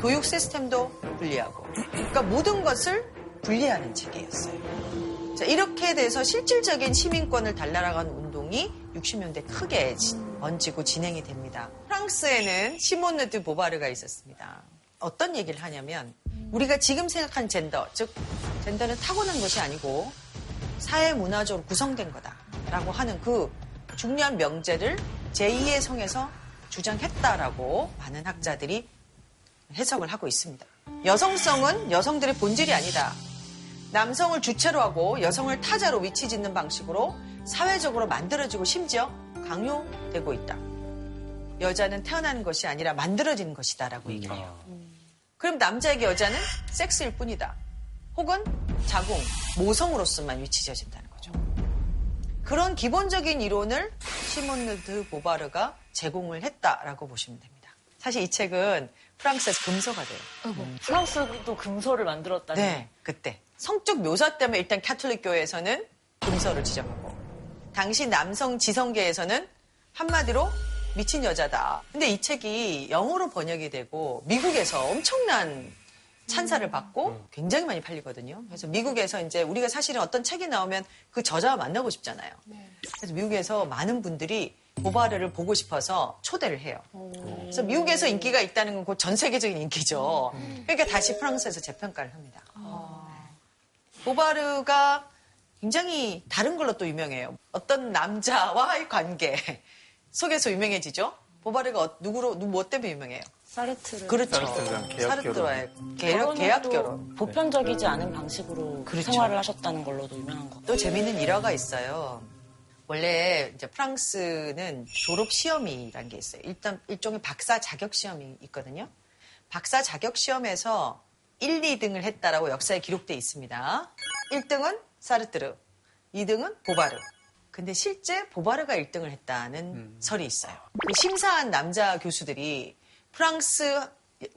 [SPEAKER 7] 교육 시스템도 분리하고, 그러니까 모든 것을 분리하는 책이었어요. 자, 이렇게 돼서 실질적인 시민권을 달라나가는 운동이 60년대 크게 지- 번지고 진행이 됩니다. 프랑스에는 시몬느 드 보바르가 있었습니다. 어떤 얘기를 하냐면 우리가 지금 생각한 젠더, 즉 젠더는 타고난 것이 아니고 사회 문화적으로 구성된 거다라고 하는 그 중요한 명제를 제2의 성에서 주장했다라고 많은 학자들이 해석을 하고 있습니다. 여성성은 여성들의 본질이 아니다. 남성을 주체로 하고 여성을 타자로 위치 짓는 방식으로 사회적으로 만들어지고 심지어 강요되고 있다. 여자는 태어나는 것이 아니라 만들어지는 것이다라고 얘기를 해요. 그럼 남자에게 여자는 섹스일 뿐이다. 혹은 자궁, 모성으로서만 위치 지어진다는 거죠. 그런 기본적인 이론을 시몬느 드 보바르가 제공을 했다라고 보시면 됩니다. 사실 이 책은 프랑스에서 금서가 돼요.
[SPEAKER 11] 음. 프랑스도 금서를 만들었다니.
[SPEAKER 7] 네, 그때. 성적 묘사 때문에 일단 캐톨릭 교회에서는 금서를 지정하고, 당시 남성 지성계에서는 한마디로 미친 여자다. 근데 이 책이 영어로 번역이 되고, 미국에서 엄청난 찬사를 받고 굉장히 많이 팔리거든요. 그래서 미국에서 이제 우리가 사실은 어떤 책이 나오면 그 저자와 만나고 싶잖아요. 그래서 미국에서 많은 분들이 보바르를 보고 싶어서 초대를 해요. 그래서 미국에서 인기가 있다는 건 곧 전 세계적인 인기죠. 그러니까 다시 프랑스에서 재평가를 합니다. 보바르가 굉장히 다른 걸로 또 유명해요. 어떤 남자와의 관계 속에서 유명해지죠. 보바르가 어- 누구로 누구 뭐 때문에 유명해요?
[SPEAKER 11] 사르트르.
[SPEAKER 7] 그렇죠.
[SPEAKER 1] 사르트르랑 계약.
[SPEAKER 7] 계약,
[SPEAKER 11] 결혼. 보편적이지 않은 방식으로
[SPEAKER 7] 그렇죠.
[SPEAKER 11] 생활을 하셨다는 걸로도 유명한 거.
[SPEAKER 7] 또 재미있는 일화가 있어요. 원래 이제 프랑스는 졸업 시험이라는 게 있어요. 일단 일종의 박사 자격 시험이 있거든요. 박사 자격 시험에서 1, 2등을 했다라고 역사에 기록돼 있습니다. 1등은 사르트르, 2등은 보바르. 근데 실제 보바르가 1등을 했다는 설이 있어요. 그 심사한 남자 교수들이 프랑스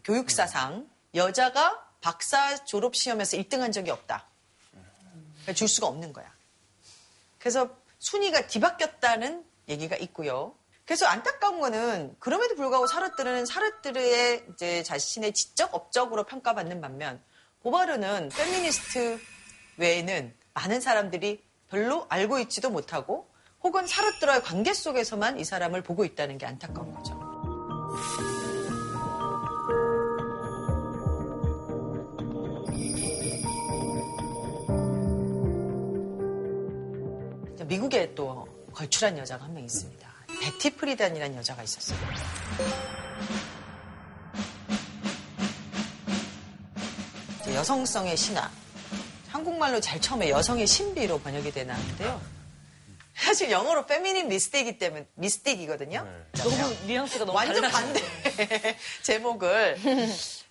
[SPEAKER 7] 교육사상 여자가 박사 졸업 시험에서 1등한 적이 없다. 그러니까 줄 수가 없는 거야. 그래서 순위가 뒤바뀌었다는 얘기가 있고요. 그래서 안타까운 거는 그럼에도 불구하고 사르뜨르는 사르뜨르의 이제 자신의 지적 업적으로 평가받는 반면 보바르는 페미니스트 외에는 많은 사람들이 별로 알고 있지도 못하고 혹은 사르뜨르와의 관계 속에서만 이 사람을 보고 있다는 게 안타까운 거죠. 미국에 또 걸출한 여자가 한 명 있습니다. 베티 프리단이라는 여자가 있었어요. 여성성의 신화. 한국말로 제일 처음에 여성의 신비로 번역이 됐는데요. 사실 영어로 Feminine Mystique이기 때문에 mystique이거든요.
[SPEAKER 11] 너무 뉘앙스가 너무
[SPEAKER 7] 완전. 반대 제목을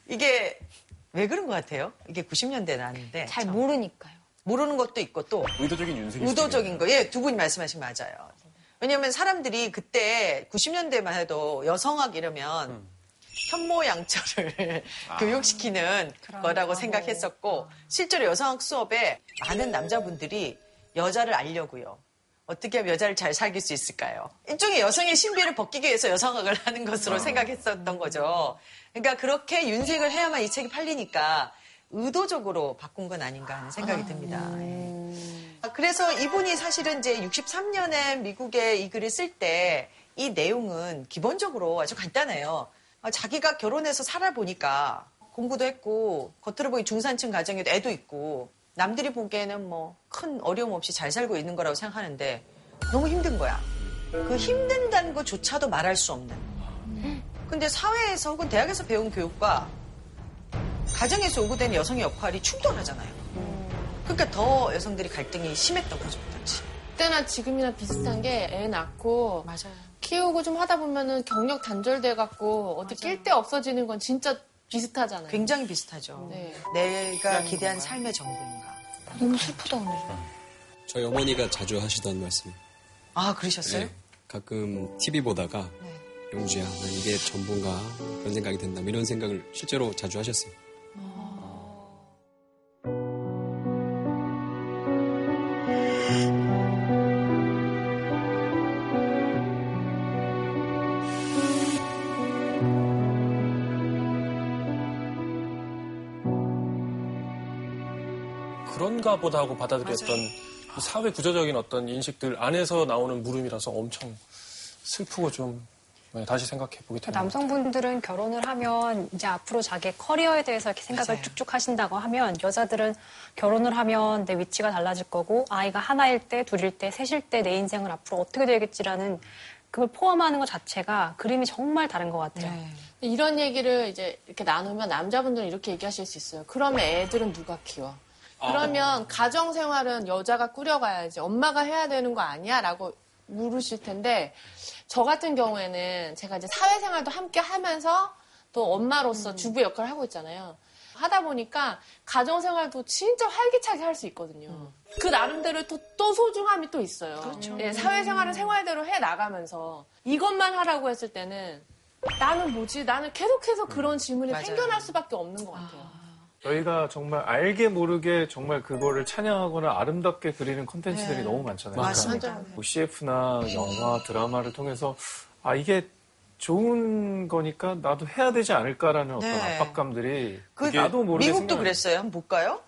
[SPEAKER 7] 이게 왜 그런 것 같아요? 이게 90년대 나왔는데
[SPEAKER 12] 잘 모르니까요.
[SPEAKER 7] 모르는 것도 있고 또
[SPEAKER 13] 의도적인 윤색이
[SPEAKER 7] 의도적인 거. 예, 두 분이 말씀하신 거 맞아요. 왜냐하면 사람들이 그때 90년대만 해도 여성학 이러면 현모양처를 교육시키는 거라고 생각했었고 실제로 여성학 수업에 많은 남자분들이 여자를 알려고요. 어떻게 하면 여자를 잘 사귈 수 있을까요? 일종의 여성의 신비를 벗기기 위해서 여성학을 하는 것으로 생각했었던 거죠. 그러니까 그렇게 윤색을 해야만 이 책이 팔리니까 의도적으로 바꾼 건 아닌가 하는 생각이 듭니다. 예. 그래서 이분이 사실은 이제 63년에 미국에 이 글을 쓸 때 이 내용은 기본적으로 아주 간단해요. 아, 자기가 결혼해서 살아보니까 공부도 했고 겉으로 보기 중산층 가정에도 애도 있고 남들이 보기에는 뭐 큰 어려움 없이 잘 살고 있는 거라고 생각하는데 너무 힘든 거야. 그 힘든다는 것조차도 말할 수 없는. 근데 사회에서 혹은 대학에서 배운 교육과 가정에서 오고된 여성의 역할이 충돌하잖아요. 그러니까 더 여성들이 갈등이 심했던 거죠, 그 당시.
[SPEAKER 5] 그때나 지금이나 비슷한 게 애 낳고 키우고 좀 하다 보면은 경력 단절돼 갖고 어디 낄 데 없어지는 건 진짜 비슷하잖아요.
[SPEAKER 7] 굉장히 비슷하죠.
[SPEAKER 5] 네.
[SPEAKER 7] 내가 기대한 삶의 정부인가.
[SPEAKER 12] 너무 슬프다 오늘.
[SPEAKER 3] 저희 어머니가 자주 하시던 말씀.
[SPEAKER 7] 아 그러셨어요?
[SPEAKER 3] 네. 가끔 TV 보다가 영주야, 난 이게 전부인가 그런 생각이 든다. 뭐 이런 생각을 실제로 자주 하셨어요.
[SPEAKER 4] 그런가 보다 하고 받아들였던 이 사회 구조적인 어떤 인식들 안에서 나오는 물음이라서 엄청 슬프고 좀 네, 다시 생각해 보게 됩니다.
[SPEAKER 2] 남성분들은 결혼을 하면 이제 앞으로 자기 커리어에 대해서 이렇게 생각을 쭉쭉 하신다고 하면 여자들은 결혼을 하면 내 위치가 달라질 거고 아이가 하나일 때, 둘일 때, 셋일 때 내 인생을 앞으로 어떻게 되겠지라는 그걸 포함하는 것 자체가 그림이 정말 다른 것 같아요.
[SPEAKER 5] 이런 얘기를 이제 이렇게 나누면 남자분들은 이렇게 얘기하실 수 있어요. 그러면 애들은 누가 키워? 그러면 가정 생활은 여자가 꾸려가야지 엄마가 해야 되는 거 아니야? 라고 물으실 텐데 저 같은 경우에는 제가 이제 사회생활도 함께 하면서 또 엄마로서 주부 역할을 하고 있잖아요. 하다 보니까 가정 생활도 진짜 활기차게 할 수 있거든요. 그 나름대로 또, 또 소중함이 또 있어요. 예, 사회생활은 생활대로 해 나가면서 이것만 하라고 했을 때는 나는 뭐지? 나는 계속해서 그런 질문이 생겨날 수밖에 없는 것 같아요.
[SPEAKER 1] 저희가 정말 알게 모르게 정말 그거를 찬양하거나 아름답게 그리는 콘텐츠들이
[SPEAKER 5] 네.
[SPEAKER 1] 너무 많잖아요.
[SPEAKER 5] 맞습니다.
[SPEAKER 1] 그러니까 뭐 CF나 영화, 드라마를 통해서 아 이게 좋은 거니까 나도 해야 되지 않을까라는 어떤
[SPEAKER 7] 네.
[SPEAKER 1] 압박감들이
[SPEAKER 7] 그
[SPEAKER 1] 나도 모르게
[SPEAKER 7] 미국도
[SPEAKER 1] 생겨나요.
[SPEAKER 7] 그랬어요. 한번 볼까요?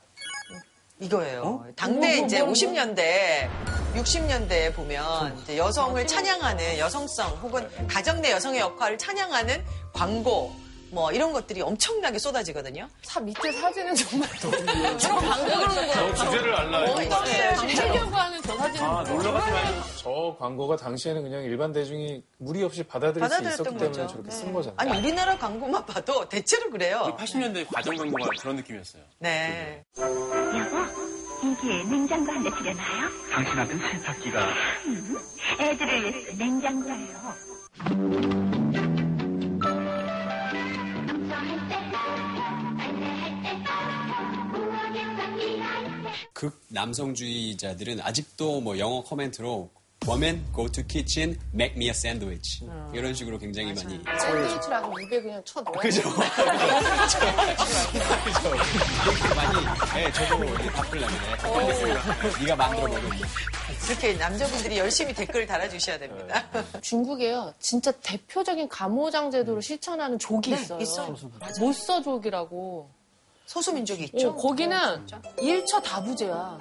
[SPEAKER 7] 이거예요. 당대
[SPEAKER 1] 뭐, 뭐,
[SPEAKER 7] 이제
[SPEAKER 1] 뭐, 뭐.
[SPEAKER 7] 50년대, 60년대에 보면 이제 여성을 찬양하는 여성성 혹은 가정 내 여성의 역할을 찬양하는 광고 뭐 이런 것들이 엄청나게 쏟아지거든요.
[SPEAKER 5] 사 밑에 사진은 정말
[SPEAKER 7] 저런 광고 그러는 거예요.
[SPEAKER 1] 저 주제를 알라요.
[SPEAKER 5] 하려고 하는 저 사진은
[SPEAKER 1] 아, 놀러 가지 말고 저 광고가 당시에는 그냥 일반 대중이 무리 없이 받아들일 수 있었기 때문에
[SPEAKER 7] 거죠.
[SPEAKER 1] 저렇게
[SPEAKER 7] 네.
[SPEAKER 1] 쓴 거잖아요.
[SPEAKER 7] 아니 우리나라 광고만 봐도 대체로 그래요.
[SPEAKER 13] 80년대 과정 광고가 그런 느낌이었어요.
[SPEAKER 7] 네.
[SPEAKER 16] 여기에 냉장고 한 대 들여놔요.
[SPEAKER 17] 당신한테 세탁기가
[SPEAKER 16] 음, 애들을 위해서 냉장고예요.
[SPEAKER 3] 극 남성주의자들은 아직도 뭐 영어 코멘트로 Woman, go to kitchen, make me a sandwich. 이런 식으로 굉장히 많이.
[SPEAKER 5] 샌드위치라고 입에 그냥 쳐 넣어요.
[SPEAKER 3] 그죠? 많이, 네, 저도 이제 바꾸려면 해. 네가 만들어 먹을게.
[SPEAKER 7] 그렇게 남자분들이 열심히 댓글 달아주셔야 됩니다.
[SPEAKER 5] 중국에요. 진짜 대표적인 감호장 제도를 실천하는 족이
[SPEAKER 7] 네,
[SPEAKER 5] 있어요.
[SPEAKER 7] 있어요.
[SPEAKER 5] 못써족이라고.
[SPEAKER 7] 소수민족이 있죠?
[SPEAKER 5] 어, 거기는 일처 다부제야.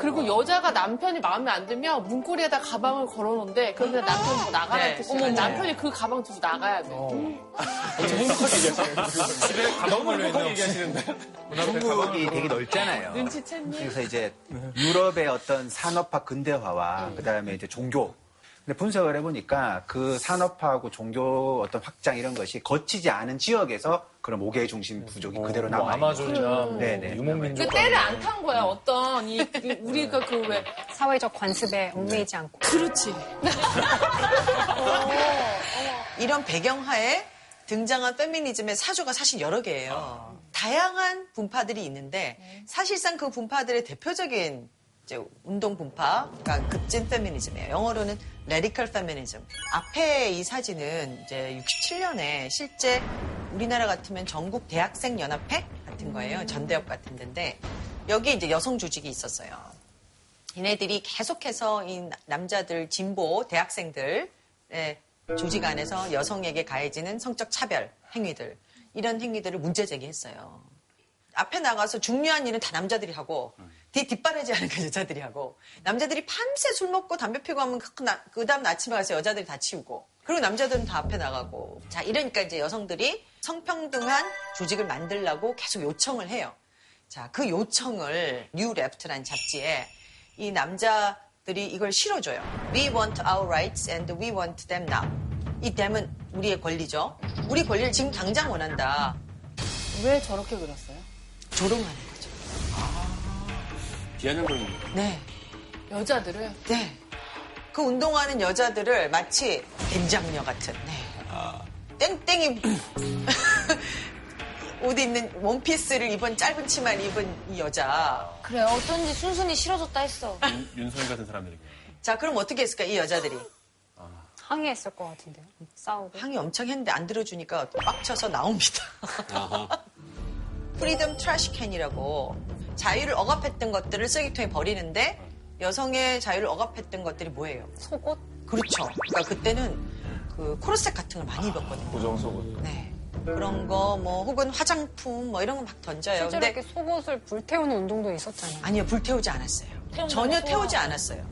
[SPEAKER 5] 그리고 여자가 남편이 마음에 안 들면 문고리에다 가방을 걸어놓는데 그러면 남편이 뭐 나가라
[SPEAKER 7] 네.
[SPEAKER 5] 뜻이
[SPEAKER 7] 어머.
[SPEAKER 5] 남편이 그 가방 들고 나가야 돼.
[SPEAKER 1] 집에 가방 걸려 있는
[SPEAKER 8] 중국이 되게 넓잖아요.
[SPEAKER 5] 눈치챘니?
[SPEAKER 8] 그래서 이제 유럽의 어떤 산업화 근대화와 그다음에 이제 종교. 근데 분석을 해보니까 그 산업화하고 종교 어떤 확장 이런 것이 거치지 않은 지역에서 그런 모계 중심 부족이 그대로
[SPEAKER 1] 뭐
[SPEAKER 8] 남아 있는
[SPEAKER 1] 아마존이나 뭐
[SPEAKER 8] 네네.
[SPEAKER 1] 유목민족
[SPEAKER 5] 그 때를 안 탄 거야. 어떤 이, 이 우리가 그 왜
[SPEAKER 2] 사회적 관습에 얽매이지 않고.
[SPEAKER 5] 그렇지.
[SPEAKER 7] 이런 배경하에 등장한 페미니즘의 사조가 사실 여러 개예요. 다양한 분파들이 있는데 사실상 그 분파들의 대표적인 이제 운동 분파가 급진 페미니즘이에요. 영어로는 radical feminism. 앞에 이 사진은 이제 67년에 실제 우리나라 같으면 전국 대학생 연합회 같은 거예요. 전대협 같은 데인데 여기 이제 여성 조직이 있었어요. 얘네들이 계속해서 이 남자들 진보 대학생들 조직 안에서 여성에게 가해지는 성적 차별 행위들 이런 행위들을 문제 제기했어요. 앞에 나가서 중요한 일은 다 남자들이 하고 뒤 뒷바라지 하는 거 여자들이 하고 남자들이 밤새 술 먹고 담배 피고 하면 그, 나- 그 다음 아침에 가서 여자들이 다 치우고 그리고 남자들은 다 앞에 나가고 자 이러니까 이제 여성들이 성평등한 조직을 만들라고 계속 요청을 해요. 자 그 요청을 New Left라는 잡지에 이 남자들이 이걸 실어줘요. We want our rights and we want them now. 이 them은 우리의 권리죠. 우리 권리를 지금 당장 원한다.
[SPEAKER 5] 왜 저렇게 그렸어요?
[SPEAKER 7] 조롱하는 거죠.
[SPEAKER 13] 건
[SPEAKER 7] 네.
[SPEAKER 5] 여자들을
[SPEAKER 7] 네. 그 운동하는 여자들을 마치 뱀장녀 같은, 네. 땡땡이 옷 입는 원피스를 입은 짧은 치마를 입은 이 여자.
[SPEAKER 12] 그래 어쩐지 순순히 싫어졌다 했어.
[SPEAKER 13] 윤- 윤석열 같은 사람들이.
[SPEAKER 7] 자, 그럼 어떻게 했을까, 이 여자들이?
[SPEAKER 2] 항의했을 것 같은데요. 싸우고.
[SPEAKER 7] 항의 엄청 했는데 안 들어주니까 빡쳐서 나옵니다. Freedom Trash Can이라고 자유를 억압했던 것들을 쓰레기통에 버리는데 여성의 자유를 억압했던 것들이 뭐예요?
[SPEAKER 2] 속옷?
[SPEAKER 7] 그렇죠. 그러니까 그때는 그 코르셋 같은 걸 많이 입었거든요.
[SPEAKER 1] 교정 속옷.
[SPEAKER 7] 네. 그런 거 뭐 혹은 화장품 뭐 이런 거 막 던져요.
[SPEAKER 2] 실제로
[SPEAKER 7] 근데
[SPEAKER 2] 이렇게 속옷을 불태우는 운동도 있었잖아요.
[SPEAKER 7] 아니요, 불태우지 않았어요. 전혀
[SPEAKER 2] 소화.
[SPEAKER 7] 태우지 않았어요.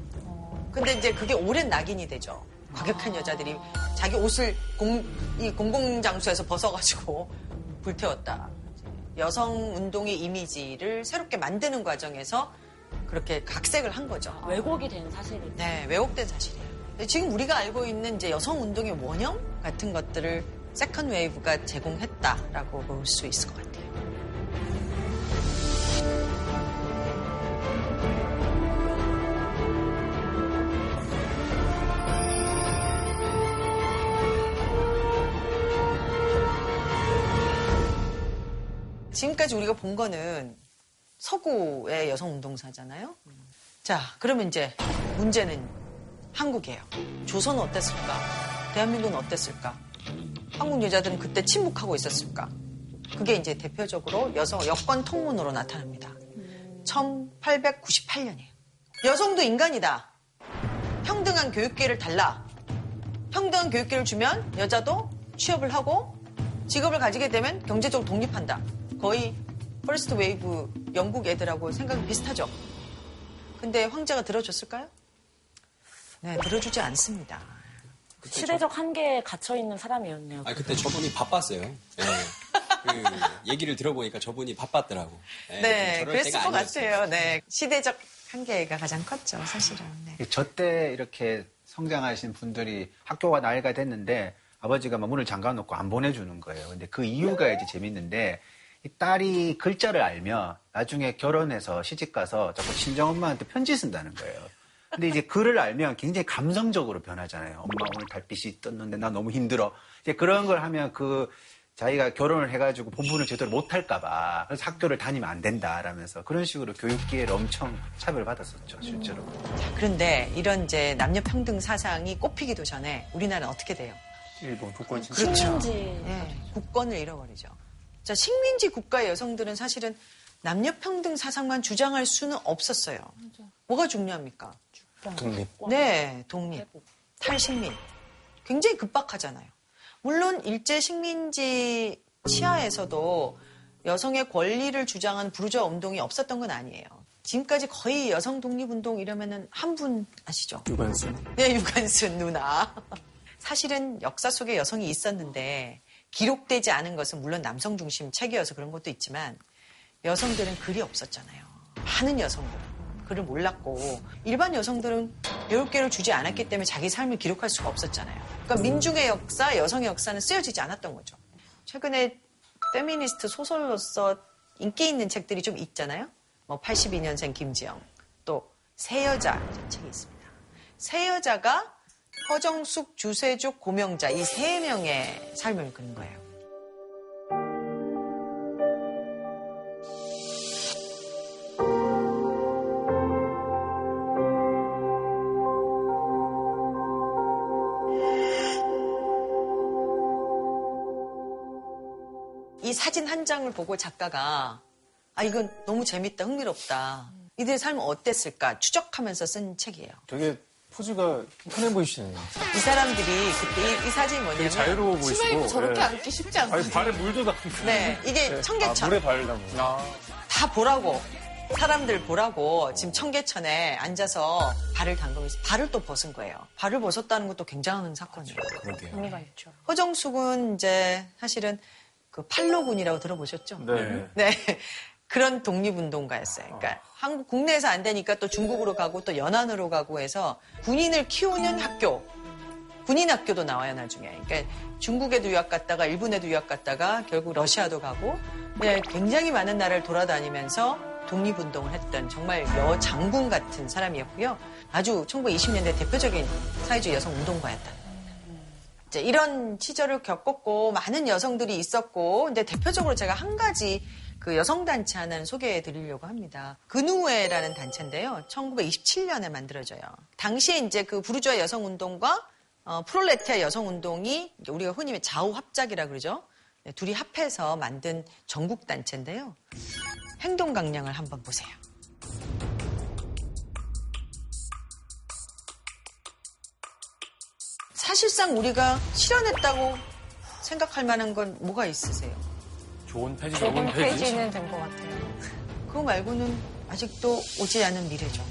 [SPEAKER 7] 근데 이제 그게 오랜 낙인이 되죠. 과격한 여자들이 자기 옷을 공, 이 공공장소에서 벗어가지고 불태웠다. 여성 운동의 이미지를 새롭게 만드는 과정에서 그렇게 각색을 한 거죠.
[SPEAKER 11] 왜곡이 된 사실이.
[SPEAKER 7] 네, 왜곡된 사실이에요. 지금 우리가 알고 있는 이제 여성 운동의 원형 같은 것들을 second wave가 제공했다라고 볼 수 있을 것 같아요. 지금까지 우리가 본 거는 서구의 여성 운동사잖아요. 자, 그러면 이제 문제는 한국이에요. 조선은 어땠을까? 대한민국은 어땠을까? 한국 여자들은 그때 침묵하고 있었을까? 그게 이제 대표적으로 여성 여권 통문으로 나타납니다. 1898년이에요. 여성도 인간이다. 평등한 교육 기회를 달라. 평등한 교육 기회를 주면 여자도 취업을 하고 직업을 가지게 되면 경제적으로 독립한다. 거의 first wave 영국 애들하고 생각이 비슷하죠. 근데 황제가 들어줬을까요? 네, 들어주지 않습니다.
[SPEAKER 11] 시대적 한계에 갇혀 있는 사람이었네요.
[SPEAKER 3] 아 그때 저분이 바빴어요. 예. 그 얘기를 들어보니까 저분이 바빴더라고. 예,
[SPEAKER 7] 네,
[SPEAKER 3] 좀 저럴
[SPEAKER 7] 그랬을 것
[SPEAKER 3] 아니었어요.
[SPEAKER 7] 같아요. 네, 시대적 한계가 가장 컸죠, 사실은. 네.
[SPEAKER 8] 저때 이렇게 성장하신 분들이 학교 갈 나이가 됐는데 아버지가 막 문을 잠가놓고 안 보내주는 거예요. 근데 그 이유가 이제 재밌는데 이 딸이 글자를 알면 나중에 결혼해서 시집 가서 자꾸 친정엄마한테 편지 쓴다는 거예요. 근데 이제 글을 알면 굉장히 감성적으로 변하잖아요. 엄마 오늘 달빛이 떴는데 나 너무 힘들어. 이제 그런 걸 하면 그 자기가 결혼을 해가지고 본분을 제대로 못할까봐 그래서 학교를 다니면 안 된다라면서 그런 식으로 교육 기회를 엄청 차별받았었죠 실제로.
[SPEAKER 7] 그런데 이런 이제 남녀 평등 사상이 꼽히기도 전에 우리나라는 어떻게 돼요?
[SPEAKER 1] 일본 국권 진
[SPEAKER 7] 그렇죠. 네, 국권을 잃어버리죠. 자, 식민지 국가의 여성들은 사실은 남녀 평등 사상만 주장할 수는 없었어요. 뭐가 중요합니까?
[SPEAKER 1] 독립.
[SPEAKER 7] 네, 독립, 탈식민. 굉장히 급박하잖아요. 물론 일제 식민지 치하에서도 여성의 권리를 주장한 부르주아 운동이 없었던 건 아니에요. 지금까지 거의 여성 독립운동 이러면은 한 분 아시죠?
[SPEAKER 1] 유관순.
[SPEAKER 7] 네, 유관순 누나. 사실은 역사 속에 여성이 있었는데 기록되지 않은 것은 물론 남성 중심 책이어서 그런 것도 있지만 여성들은 글이 없었잖아요. 많은 여성들 글을 몰랐고 일반 여성들은 배울 기를 주지 않았기 때문에 자기 삶을 기록할 수가 없었잖아요. 그러니까 민중의 역사, 여성의 역사는 쓰여지지 않았던 거죠. 최근에 페미니스트 소설로서 인기 있는 책들이 좀 있잖아요. 뭐 82년생 김지영, 또 새 여자 책이 있습니다. 새 여자가 허정숙, 주세죽, 고명자 이 세 명의 삶을 그린 거예요. 이 사진 한 장을 보고 작가가 아 이건 너무 재밌다, 흥미롭다. 이들의 삶은 어땠을까 추적하면서 쓴 책이에요.
[SPEAKER 1] 되게 포즈가 편해 보이시네요.
[SPEAKER 7] 이 사람들이 그때 이, 이 사진이 뭐냐면
[SPEAKER 1] 되게 자유로워 보이시고.
[SPEAKER 5] 치마 입고 저렇게
[SPEAKER 1] 예.
[SPEAKER 5] 앉기 쉽지 않거든요.
[SPEAKER 1] 아니, 발에 물도 닿고.
[SPEAKER 7] 네, 이게 청계천.
[SPEAKER 1] 아, 물에 발다고.
[SPEAKER 7] 다 보라고 사람들 보라고 지금 청계천에 앉아서 발을 담그면서 발을 또 벗은 거예요. 발을 벗었다는 것도 굉장한 사건이에요.
[SPEAKER 2] 의미가 있죠.
[SPEAKER 7] 허정숙은 이제 사실은 그 팔로군이라고 들어보셨죠?
[SPEAKER 1] 네.
[SPEAKER 7] 네. 그런 독립운동가였어요. 그러니까 한국 국내에서 안 되니까 또 중국으로 가고 또 연안으로 가고 해서 군인을 키우는 학교, 군인 학교도 나와요 나중에. 그러니까 중국에도 유학 갔다가 일본에도 유학 갔다가 결국 러시아도 가고 네, 굉장히 많은 나라를 돌아다니면서 독립운동을 했던 정말 여장군 같은 사람이었고요. 아주 1920년대 대표적인 사회주의 여성 운동가였다. 이런 시절을 겪었고 많은 여성들이 있었고 근데 대표적으로 제가 한 가지 그 여성 단체 하나는 소개해 드리려고 합니다. 근우회라는 단체인데요. 1927년에 만들어져요. 당시에 이제 그 부르주아 여성 운동과 어, 프롤레타리아 여성운동이 우리가 흔히 좌우 합작이라 그러죠. 네, 둘이 합해서 만든 전국 단체인데요. 행동 강령을 한번 보세요. 사실상 우리가 실현했다고 생각할 만한 건 뭐가 있으세요?
[SPEAKER 4] 조혼 폐지, 조혼 폐지.
[SPEAKER 2] 폐지는 된 것 같아요.
[SPEAKER 7] 그거 말고는 아직도 오지 않은 미래죠.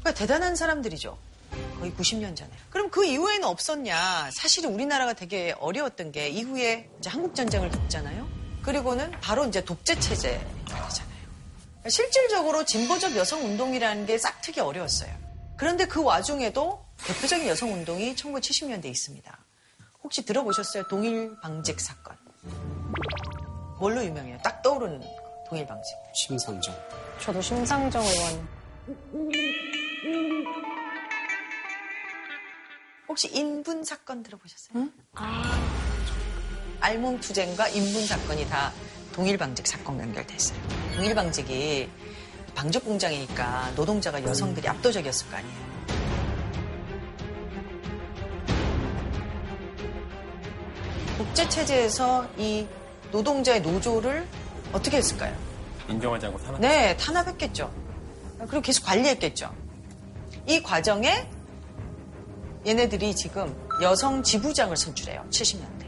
[SPEAKER 7] 그러니까 대단한 사람들이죠. 거의 90년 전에. 그럼 그 이후에는 없었냐? 사실은 우리나라가 되게 어려웠던 게 이후에 이제 한국 전쟁을 겪잖아요. 그리고는 바로 이제 독재 체제가 되잖아요. 실질적으로 진보적 여성 운동이라는 게 싹트기 어려웠어요. 그런데 그 와중에도 대표적인 여성 운동이 1970년대에 있습니다. 혹시 들어보셨어요? 동일 방직 사건. 뭘로 유명해요? 딱 떠오르는 거, 동일 방직.
[SPEAKER 3] 심상정.
[SPEAKER 2] 저도 심상정 의원
[SPEAKER 7] 혹시 인분 사건 들어보셨어요? 알몸 투쟁과 인분 사건이 다 동일 방직 사건 연결됐어요. 동일 방직이 방직 공장이니까 노동자가 여성들이 압도적이었을 거 아니에요. 국제 체제에서 이 노동자의 노조를 어떻게 했을까요?
[SPEAKER 13] 인정하지 않고 산업.
[SPEAKER 7] 네, 탄압했겠죠. 그리고 계속 관리했겠죠. 이 과정에 얘네들이 지금 여성 지부장을 선출해요. 70년대.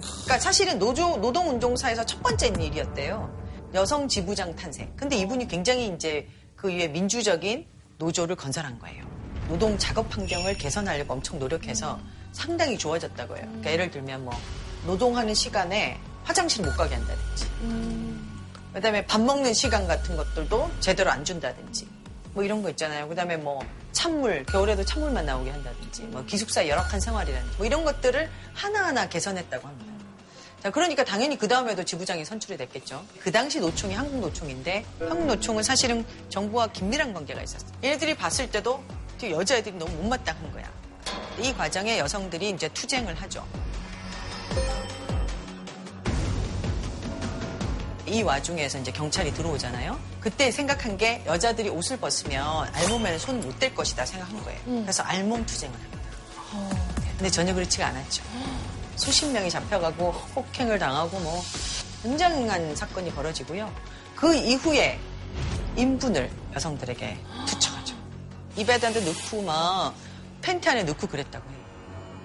[SPEAKER 7] 그러니까 사실은 노조 노동운동사에서 첫 번째 일이었대요. 여성 지부장 탄생. 근데 이분이 굉장히 이제 그 이후에 민주적인 노조를 건설한 거예요. 노동 작업 환경을 개선하려고 엄청 노력해서 상당히 좋아졌다고 해요. 그러니까 예를 들면 뭐 노동하는 시간에 화장실 못 가게 한다든지. 그다음에 밥 먹는 시간 같은 것들도 제대로 안 준다든지. 뭐 이런 거 있잖아요. 그다음에 뭐 찬물 겨울에도 찬물만 나오게 한다든지 뭐 기숙사 열악한 생활이라든지 뭐 이런 것들을 하나하나 개선했다고 합니다. 자, 그러니까 당연히 그 다음에도 지부장이 선출이 됐겠죠. 그 당시 노총이 한국 노총인데 한국 노총은 사실은 정부와 긴밀한 관계가 있었어요. 얘네들이 봤을 때도 저 여자애들이 너무 못마땅한 거야. 이 과정에 여성들이 이제 투쟁을 하죠. 이 와중에서 이제 경찰이 들어오잖아요. 그때 생각한 게 여자들이 옷을 벗으면 알몸에는 손 못 댈 것이다 생각한 거예요. 그래서 알몸 투쟁을 합니다. 근데 전혀 그렇지가 않았죠. 수십 명이 잡혀가고 폭행을 당하고 뭐 굉장한 사건이 벌어지고요. 그 이후에 인분을 여성들에게 투척하죠. 입에다도 넣고 막 팬티 안에 넣고 그랬다고 해요.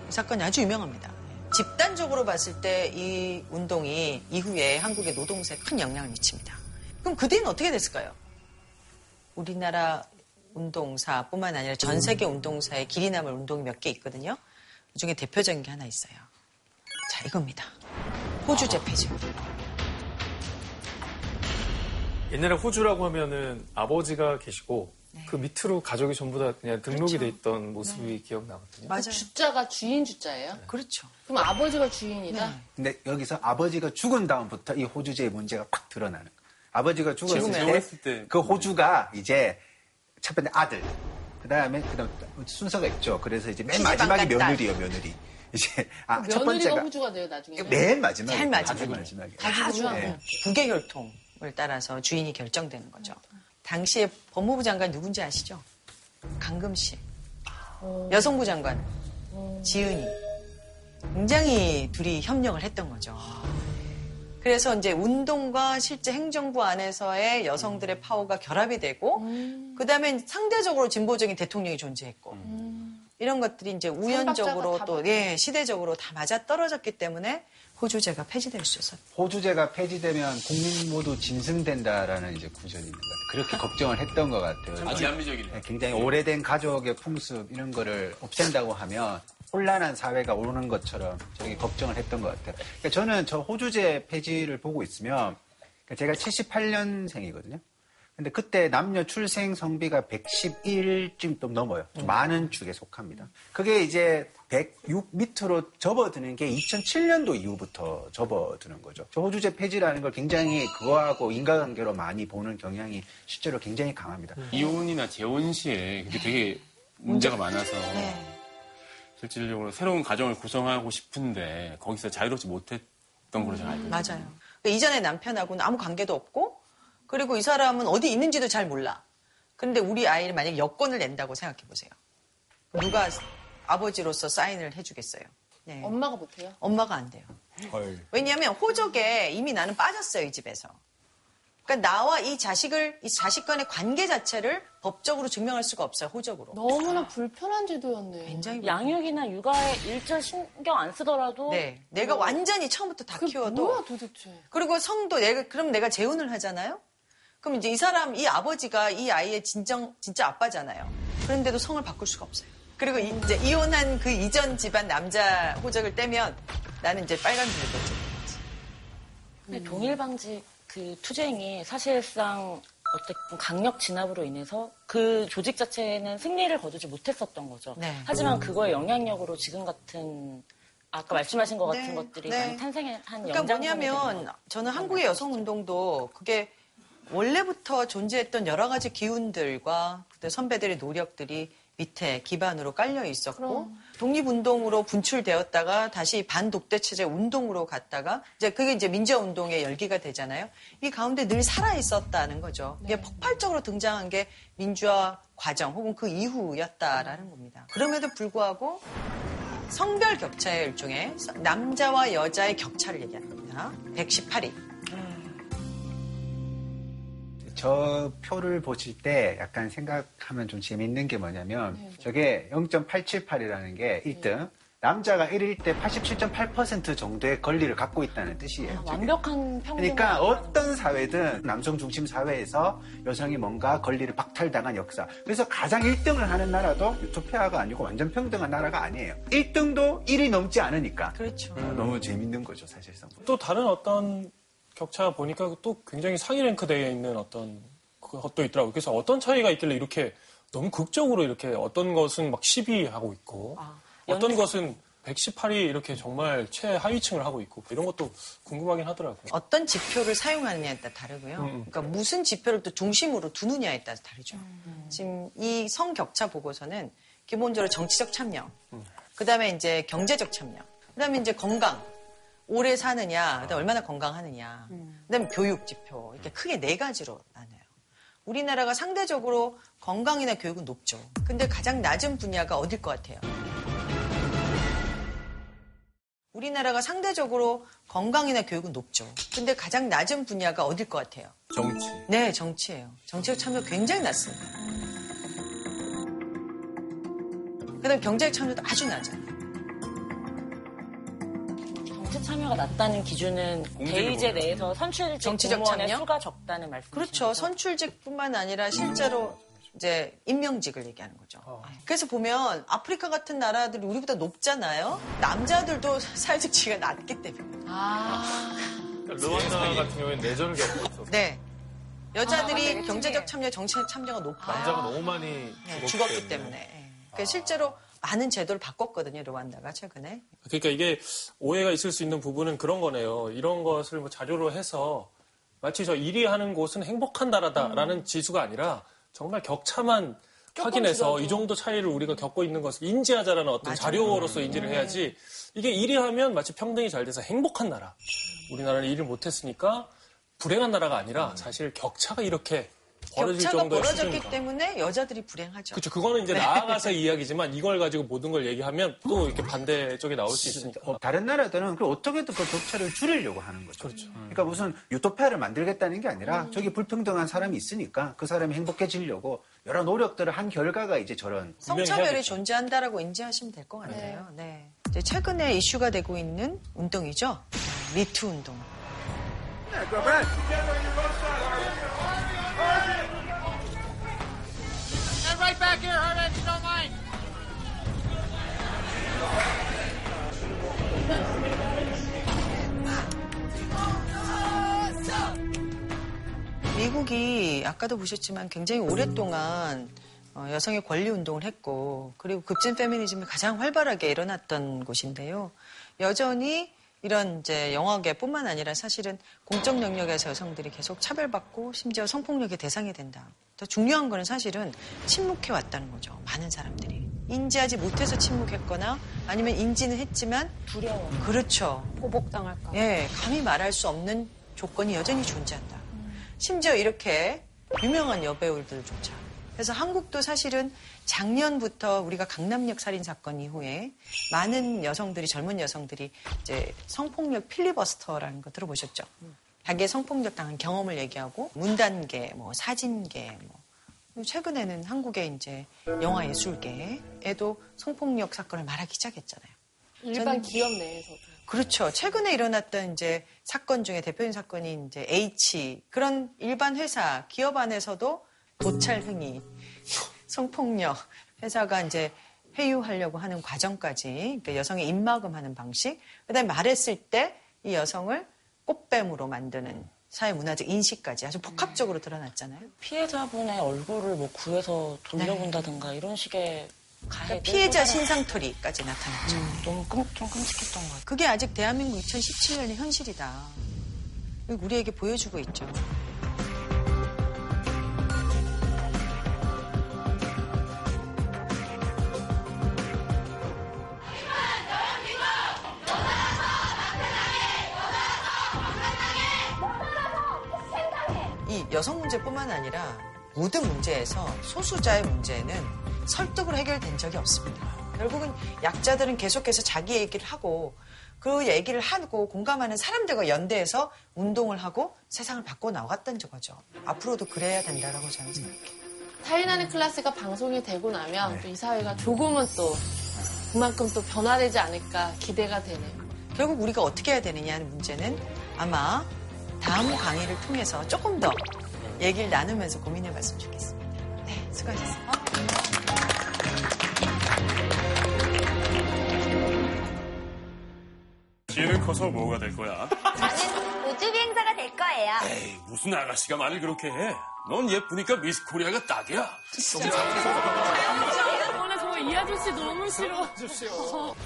[SPEAKER 7] 이 사건이 아주 유명합니다. 집단적으로 봤을 때 이 운동이 이후에 한국의 노동사에 큰 영향을 미칩니다. 그럼 그 뒤는 어떻게 됐을까요? 우리나라 운동사뿐만 아니라 전 세계 운동사에 길이 남을 운동이 몇 개 있거든요. 그 중에 대표적인 게 하나 있어요. 자, 이겁니다. 호주제 폐지.
[SPEAKER 1] 옛날에 호주라고 하면은 아버지가 계시고
[SPEAKER 7] 네.
[SPEAKER 1] 그 밑으로 가족이 전부 다 그냥 등록이 돼 있던 모습이 기억나거든요.
[SPEAKER 7] 맞아요.
[SPEAKER 5] 주자가 주인 주자예요?
[SPEAKER 7] 그렇죠.
[SPEAKER 5] 그럼 아버지가 주인이다?
[SPEAKER 8] 근데 여기서 아버지가 죽은 다음부터 이 호주제의 문제가 확 드러나는 거예요. 아버지가 죽었을 때. 그 호주가 이제 첫 번째 아들, 그 다음에 그다음 순서가 있죠. 그래서 이제 맨 마지막이. 며느리요, 며느리. 이제 아, 첫
[SPEAKER 5] 며느리가
[SPEAKER 8] 번째가
[SPEAKER 5] 호주가 돼요 나중에.
[SPEAKER 8] 맨 마지막에.
[SPEAKER 7] 제일 마지막에.
[SPEAKER 8] 제일 마지막에.
[SPEAKER 5] 다 죽으면
[SPEAKER 8] 네.
[SPEAKER 7] 북의 혈통을 따라서 주인이 결정되는 거죠. 당시에 법무부 장관 누군지 아시죠? 강금 씨. 여성부 장관 지은이. 굉장히 둘이 협력을 했던 거죠. 그래서 이제 운동과 실제 행정부 안에서의 여성들의 파워가 결합이 되고, 그 다음에 상대적으로 진보적인 대통령이 존재했고, 이런 것들이 이제 우연적으로
[SPEAKER 5] 다
[SPEAKER 7] 또, 예, 시대적으로 다 맞아 떨어졌기 때문에 호주제가 폐지될 수 있었어요.
[SPEAKER 8] 호주제가 폐지되면 국민 모두 짐승된다라는 이제 구절이 있는 것 같아요. 그렇게 걱정을 했던 것 같아요.
[SPEAKER 13] 아주 합리적이네요.
[SPEAKER 8] 네, 굉장히 오래된 가족의 풍습 이런 거를 없앤다고 하면 혼란한 사회가 오는 것처럼 저렇게 걱정을 했던 것 같아요. 그러니까 저는 저 호주제 폐지를 보고 있으면 그러니까 제가 78년생이거든요. 근데 그때 남녀 출생 성비가 111쯤 좀 넘어요. 좀 많은 축에 속합니다. 그게 이제 106 밑으로 접어드는 게 2007년도 이후부터 접어드는 거죠. 저 호주제 폐지라는 걸 굉장히 그거하고 인과관계로 많이 보는 경향이 실제로 굉장히 강합니다.
[SPEAKER 13] 이혼이나 재혼 시에 그게 되게 문제가 많아서
[SPEAKER 7] 네.
[SPEAKER 13] 실질적으로 새로운 가정을 구성하고 싶은데 거기서 자유롭지 못했던 걸로 제가 알고 있어요.
[SPEAKER 7] 맞아요. 그러니까 이전에 남편하고는 아무 관계도 없고, 그리고 이 사람은 어디 있는지도 잘 몰라. 그런데 우리 아이를 만약에 여권을 낸다고 생각해 보세요. 누가 아버지로서 사인을 해주겠어요. 네.
[SPEAKER 5] 엄마가 못해요?
[SPEAKER 7] 엄마가 안 돼요. 왜냐하면 호적에 이미 나는 빠졌어요, 이 집에서. 그러니까 나와 이 자식을, 이 자식 간의 관계 자체를 법적으로 증명할 수가 없어요, 호적으로.
[SPEAKER 5] 너무나 불편한 제도였네.
[SPEAKER 7] 굉장히
[SPEAKER 11] 양육이나 육아에 일절 신경 안 쓰더라도
[SPEAKER 7] 네. 내가
[SPEAKER 11] 뭐
[SPEAKER 7] 완전히 처음부터 다 키워도.
[SPEAKER 5] 뭐야 도대체.
[SPEAKER 7] 그리고 성도, 내가, 그럼 내가 재혼을 하잖아요? 그럼 이제 이 사람, 이 아버지가 이 아이의 진정, 진짜 아빠잖아요. 그런데도 성을 바꿀 수가 없어요. 그리고 이- 이제 이혼한 그 이전 집안 남자 호적을 떼면 나는 이제 빨간 줄을 떼죠.
[SPEAKER 11] 근데 동일 방지 그 투쟁이 사실상 어쨌든 강력 진압으로 인해서 그 조직 자체는 승리를 거두지 못했었던 거죠.
[SPEAKER 7] 네.
[SPEAKER 11] 하지만 그거의 영향력으로 지금 같은 아까 말씀하신 것 같은
[SPEAKER 7] 네,
[SPEAKER 11] 것들이
[SPEAKER 7] 네.
[SPEAKER 11] 많이 탄생한
[SPEAKER 7] 그러니까 뭐냐면 저는 한국의 여성 운동도 그게 원래부터 존재했던 여러 가지 기운들과 그때 선배들의 노력들이 밑에 기반으로 깔려 있었고 독립운동으로 분출되었다가 다시 반독대 체제 운동으로 갔다가 이제 그게 이제 민주화 운동의 열기가 되잖아요. 이 가운데 늘 살아 있었다는 거죠. 이게 폭발적으로 등장한 게 민주화 과정 혹은 그 이후였다라는 겁니다. 그럼에도 불구하고 성별 격차의 일종의 남자와 여자의 격차를 얘기합니다. 118위.
[SPEAKER 8] 저 표를 보실 때 약간 생각하면 좀 재밌는 게 뭐냐면
[SPEAKER 7] 네.
[SPEAKER 8] 저게 0.878이라는 게 1등 남자가 1일 때 87.8% 정도의 권리를 갖고 있다는 뜻이에요. 저게.
[SPEAKER 11] 완벽한 평등.
[SPEAKER 8] 그러니까 어떤 사회든 남성 중심 사회에서 여성이 뭔가 권리를 박탈당한 역사. 그래서 가장 1등을 하는 나라도 유토피아가 아니고 완전 평등한 나라가 아니에요. 1등도 1이 넘지 않으니까.
[SPEAKER 7] 그렇죠.
[SPEAKER 8] 너무 재밌는 거죠, 사실상.
[SPEAKER 4] 또 다른 어떤 격차 보니까 또 굉장히 상위 랭크되어 있는 어떤 것도 있더라고요. 그래서 어떤 차이가 있길래 이렇게 너무 극적으로 이렇게 어떤 것은 막 10위 하고 있고 어떤 것은 118위 이렇게 정말 최하위층을 하고 있고 이런 것도 궁금하긴 하더라고요.
[SPEAKER 7] 어떤 지표를 사용하느냐에 따라 다르고요.
[SPEAKER 4] 음.
[SPEAKER 7] 그러니까 무슨 지표를 또 중심으로 두느냐에 따라서 다르죠. 지금 이 성격차 보고서는 기본적으로 정치적 참여, 그 다음에 이제 경제적 참여, 그 다음에 이제 건강, 오래 사느냐, 그다음에 얼마나 건강하느냐, 그 다음에 교육 지표, 이렇게 크게 네 가지로 나눠요. 우리나라가 상대적으로 건강이나 교육은 높죠. 근데 가장 낮은 분야가 어딜 것 같아요? 우리나라가 상대적으로 건강이나 교육은 높죠. 근데 가장 낮은 분야가 어딜 것 같아요?
[SPEAKER 13] 정치.
[SPEAKER 7] 네, 정치예요. 정치적 참여 굉장히 낮습니다. 그다음에 경제적 참여도 아주 낮아요.
[SPEAKER 11] 정치 참여가 낮다는 기준은 대의제 내에서 선출직
[SPEAKER 7] 정치적
[SPEAKER 11] 공무원의
[SPEAKER 7] 참여?
[SPEAKER 11] 수가 적다는 말씀.
[SPEAKER 7] 그렇죠. 선출직뿐만 아니라 실제로 이제 임명직을 얘기하는 거죠. 그래서 보면 아프리카 같은 나라들이 우리보다 높잖아요. 남자들도 사회적 지위가 낮기 때문에.
[SPEAKER 5] 아.
[SPEAKER 1] 르완다 같은 경우에는 내전을 겪었어.
[SPEAKER 7] 네. 여자들이
[SPEAKER 2] 아,
[SPEAKER 7] 경제적 참여, 정치적 참여가 높아요.
[SPEAKER 1] 남자가 너무 많이
[SPEAKER 7] 네,
[SPEAKER 1] 죽었기 때문에.
[SPEAKER 7] 때문에. 예. 그래서 실제로 많은 제도를 바꿨거든요, 르완다가 최근에.
[SPEAKER 4] 그러니까 이게 오해가 있을 수 있는 부분은 그런 거네요. 이런 것을 뭐 자료로 해서 마치 저 1위 하는 곳은 행복한 나라다라는 지수가 아니라 정말 격차만 확인해서 이 정도 차이를 우리가 겪고 있는 것을 인지하자라는 어떤 자료로서 인지를 해야지 이게 1위 하면 마치 평등이 잘 돼서 행복한 나라. 우리나라는 일을 못했으니까 불행한 나라가 아니라 사실 격차가 이렇게
[SPEAKER 7] 격차가
[SPEAKER 4] 정도의
[SPEAKER 7] 벌어졌기
[SPEAKER 4] 수준인가.
[SPEAKER 7] 때문에 여자들이 불행하죠.
[SPEAKER 4] 그렇죠. 그거는 이제
[SPEAKER 7] 네.
[SPEAKER 4] 나아가서 이야기지만 이걸 가지고 모든 걸 얘기하면 또 이렇게 반대 쪽에 나올 수 있으니까.
[SPEAKER 8] 다른 나라들은 그 어떻게든 그 격차를 줄이려고 하는 거죠.
[SPEAKER 4] 그렇죠.
[SPEAKER 8] 그러니까 무슨 유토피아를 만들겠다는 게 아니라 저기 불평등한 사람이 있으니까 그 사람이 행복해지려고 여러 노력들을 한 결과가 이제 저런
[SPEAKER 7] 성차별이 존재한다라고 인지하시면 될 것 같아요. 네. 이제 최근에 이슈가 되고 있는 운동이죠. 미투 운동. 미국이 아까도 보셨지만 굉장히 오랫동안 어, 여성의 권리 운동을 했고 그리고 급진 페미니즘이 가장 활발하게 일어났던 곳인데요. 여전히 이런 이제 영화계뿐만 아니라 사실은 공적 영역에서 여성들이 계속 차별받고 심지어 성폭력의 대상이 된다. 더 중요한 거는 사실은 침묵해 왔다는 거죠. 많은 사람들이 인지하지 못해서 침묵했거나 아니면 인지는 했지만
[SPEAKER 11] 두려워.
[SPEAKER 7] 그렇죠.
[SPEAKER 2] 보복당할까.
[SPEAKER 7] 예, 감히 말할 수 없는 조건이 여전히 존재한다. 심지어 이렇게 유명한 여배우들조차. 그래서 한국도 사실은 작년부터 우리가 강남역 살인 사건 이후에 많은 여성들이 젊은 여성들이 이제 성폭력 필리버스터라는 거 들어보셨죠? 자기의 성폭력 당한 경험을 얘기하고 문단계, 뭐 사진계, 뭐 최근에는 한국의 이제 영화 예술계에도 성폭력 사건을 말하기 시작했잖아요.
[SPEAKER 5] 일반 기업 내에서도.
[SPEAKER 7] 그렇죠. 최근에 일어났던 이제 사건 중에 대표적인 사건이 이제 H 그런 일반 회사 기업 안에서도 도찰 행위, 성폭력 회사가 이제 회유하려고 하는 과정까지 그러니까 여성의 입막음하는 방식, 그다음에 말했을 때 이 여성을 꽃뱀으로 만드는 사회 문화적 인식까지 아주 복합적으로 드러났잖아요.
[SPEAKER 11] 피해자분의 얼굴을 뭐 구해서 돌려본다든가 이런 식의
[SPEAKER 7] 그러니까 피해자 신상토리까지 나타났죠.
[SPEAKER 11] 너무 끔, 좀 끔찍했던 것 같아요.
[SPEAKER 7] 그게 아직 대한민국 2017년의 현실이다. 우리에게 보여주고 있죠. 이 여성 문제뿐만 아니라 모든 문제에서 소수자의 문제는 설득으로 해결된 적이 없습니다. 결국은 약자들은 계속해서 자기 얘기를 하고 그 얘기를 하고 공감하는 사람들과 연대해서 운동을 하고 세상을 바꿔 나갔던 거죠. 앞으로도 그래야 된다라고 저는 생각해요.
[SPEAKER 5] 타인하는 클래스가 방송이 되고 나면 또이 사회가 조금은 또 그만큼 또 변화되지 않을까 기대가 되네요.
[SPEAKER 7] 결국 우리가 어떻게 해야 되느냐는 문제는 아마 다음 강의를 통해서 조금 더 얘기를 나누면서 고민해 봤으면 좋겠습니다. 네, 수고하셨습니다.
[SPEAKER 13] 지혜는 커서 뭐가 될 거야?
[SPEAKER 18] 저는 우주 비행사가 될 거예요.
[SPEAKER 13] 에이, 무슨 아가씨가 말을 그렇게 해? 넌 예쁘니까 미스 코리아가 딱이야.
[SPEAKER 5] 정말 이 아저씨 너무 싫어.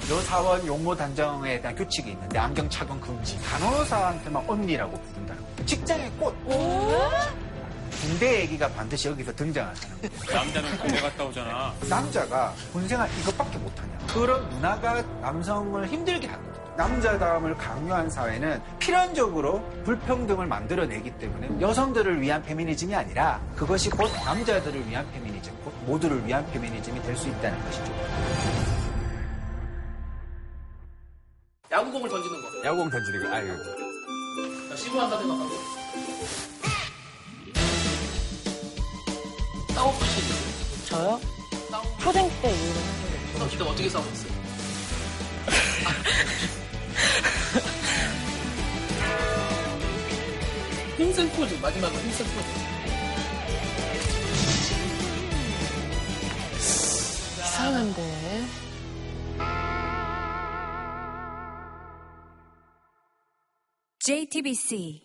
[SPEAKER 8] 여사원 용모 단정에 대한 규칙이 있는데 안경 착용 금지. 간호사한테만 언니라고 부른다는 거. 직장의 꽃. 군대 얘기가 반드시 여기서 등장하잖아요.
[SPEAKER 13] 남자는 군대 갔다 오잖아.
[SPEAKER 8] 남자가 군생활 이것밖에 못하냐. 그런 문화가 남성을 힘들게 하거든요. 남자다움을 강요한 사회는 필연적으로 불평등을 만들어내기 때문에 여성들을 위한 페미니즘이 아니라 그것이 곧 남자들을 위한 페미니즘, 곧 모두를 위한 페미니즘이 될 수 있다는 것이죠.
[SPEAKER 6] 야구공을 던지는 거.
[SPEAKER 8] 야구공 던지는 거, 아유.
[SPEAKER 6] 나 시도한다 생각하고. 싸워보신 적 있어요?
[SPEAKER 11] 저요? 초등 때 이후로 한 적이 없어요.
[SPEAKER 6] 싸울 때 어떻게 싸웠어요? 힘센 포즈, 마지막으로 힘센 포즈.
[SPEAKER 5] 이상한데.
[SPEAKER 19] JTBC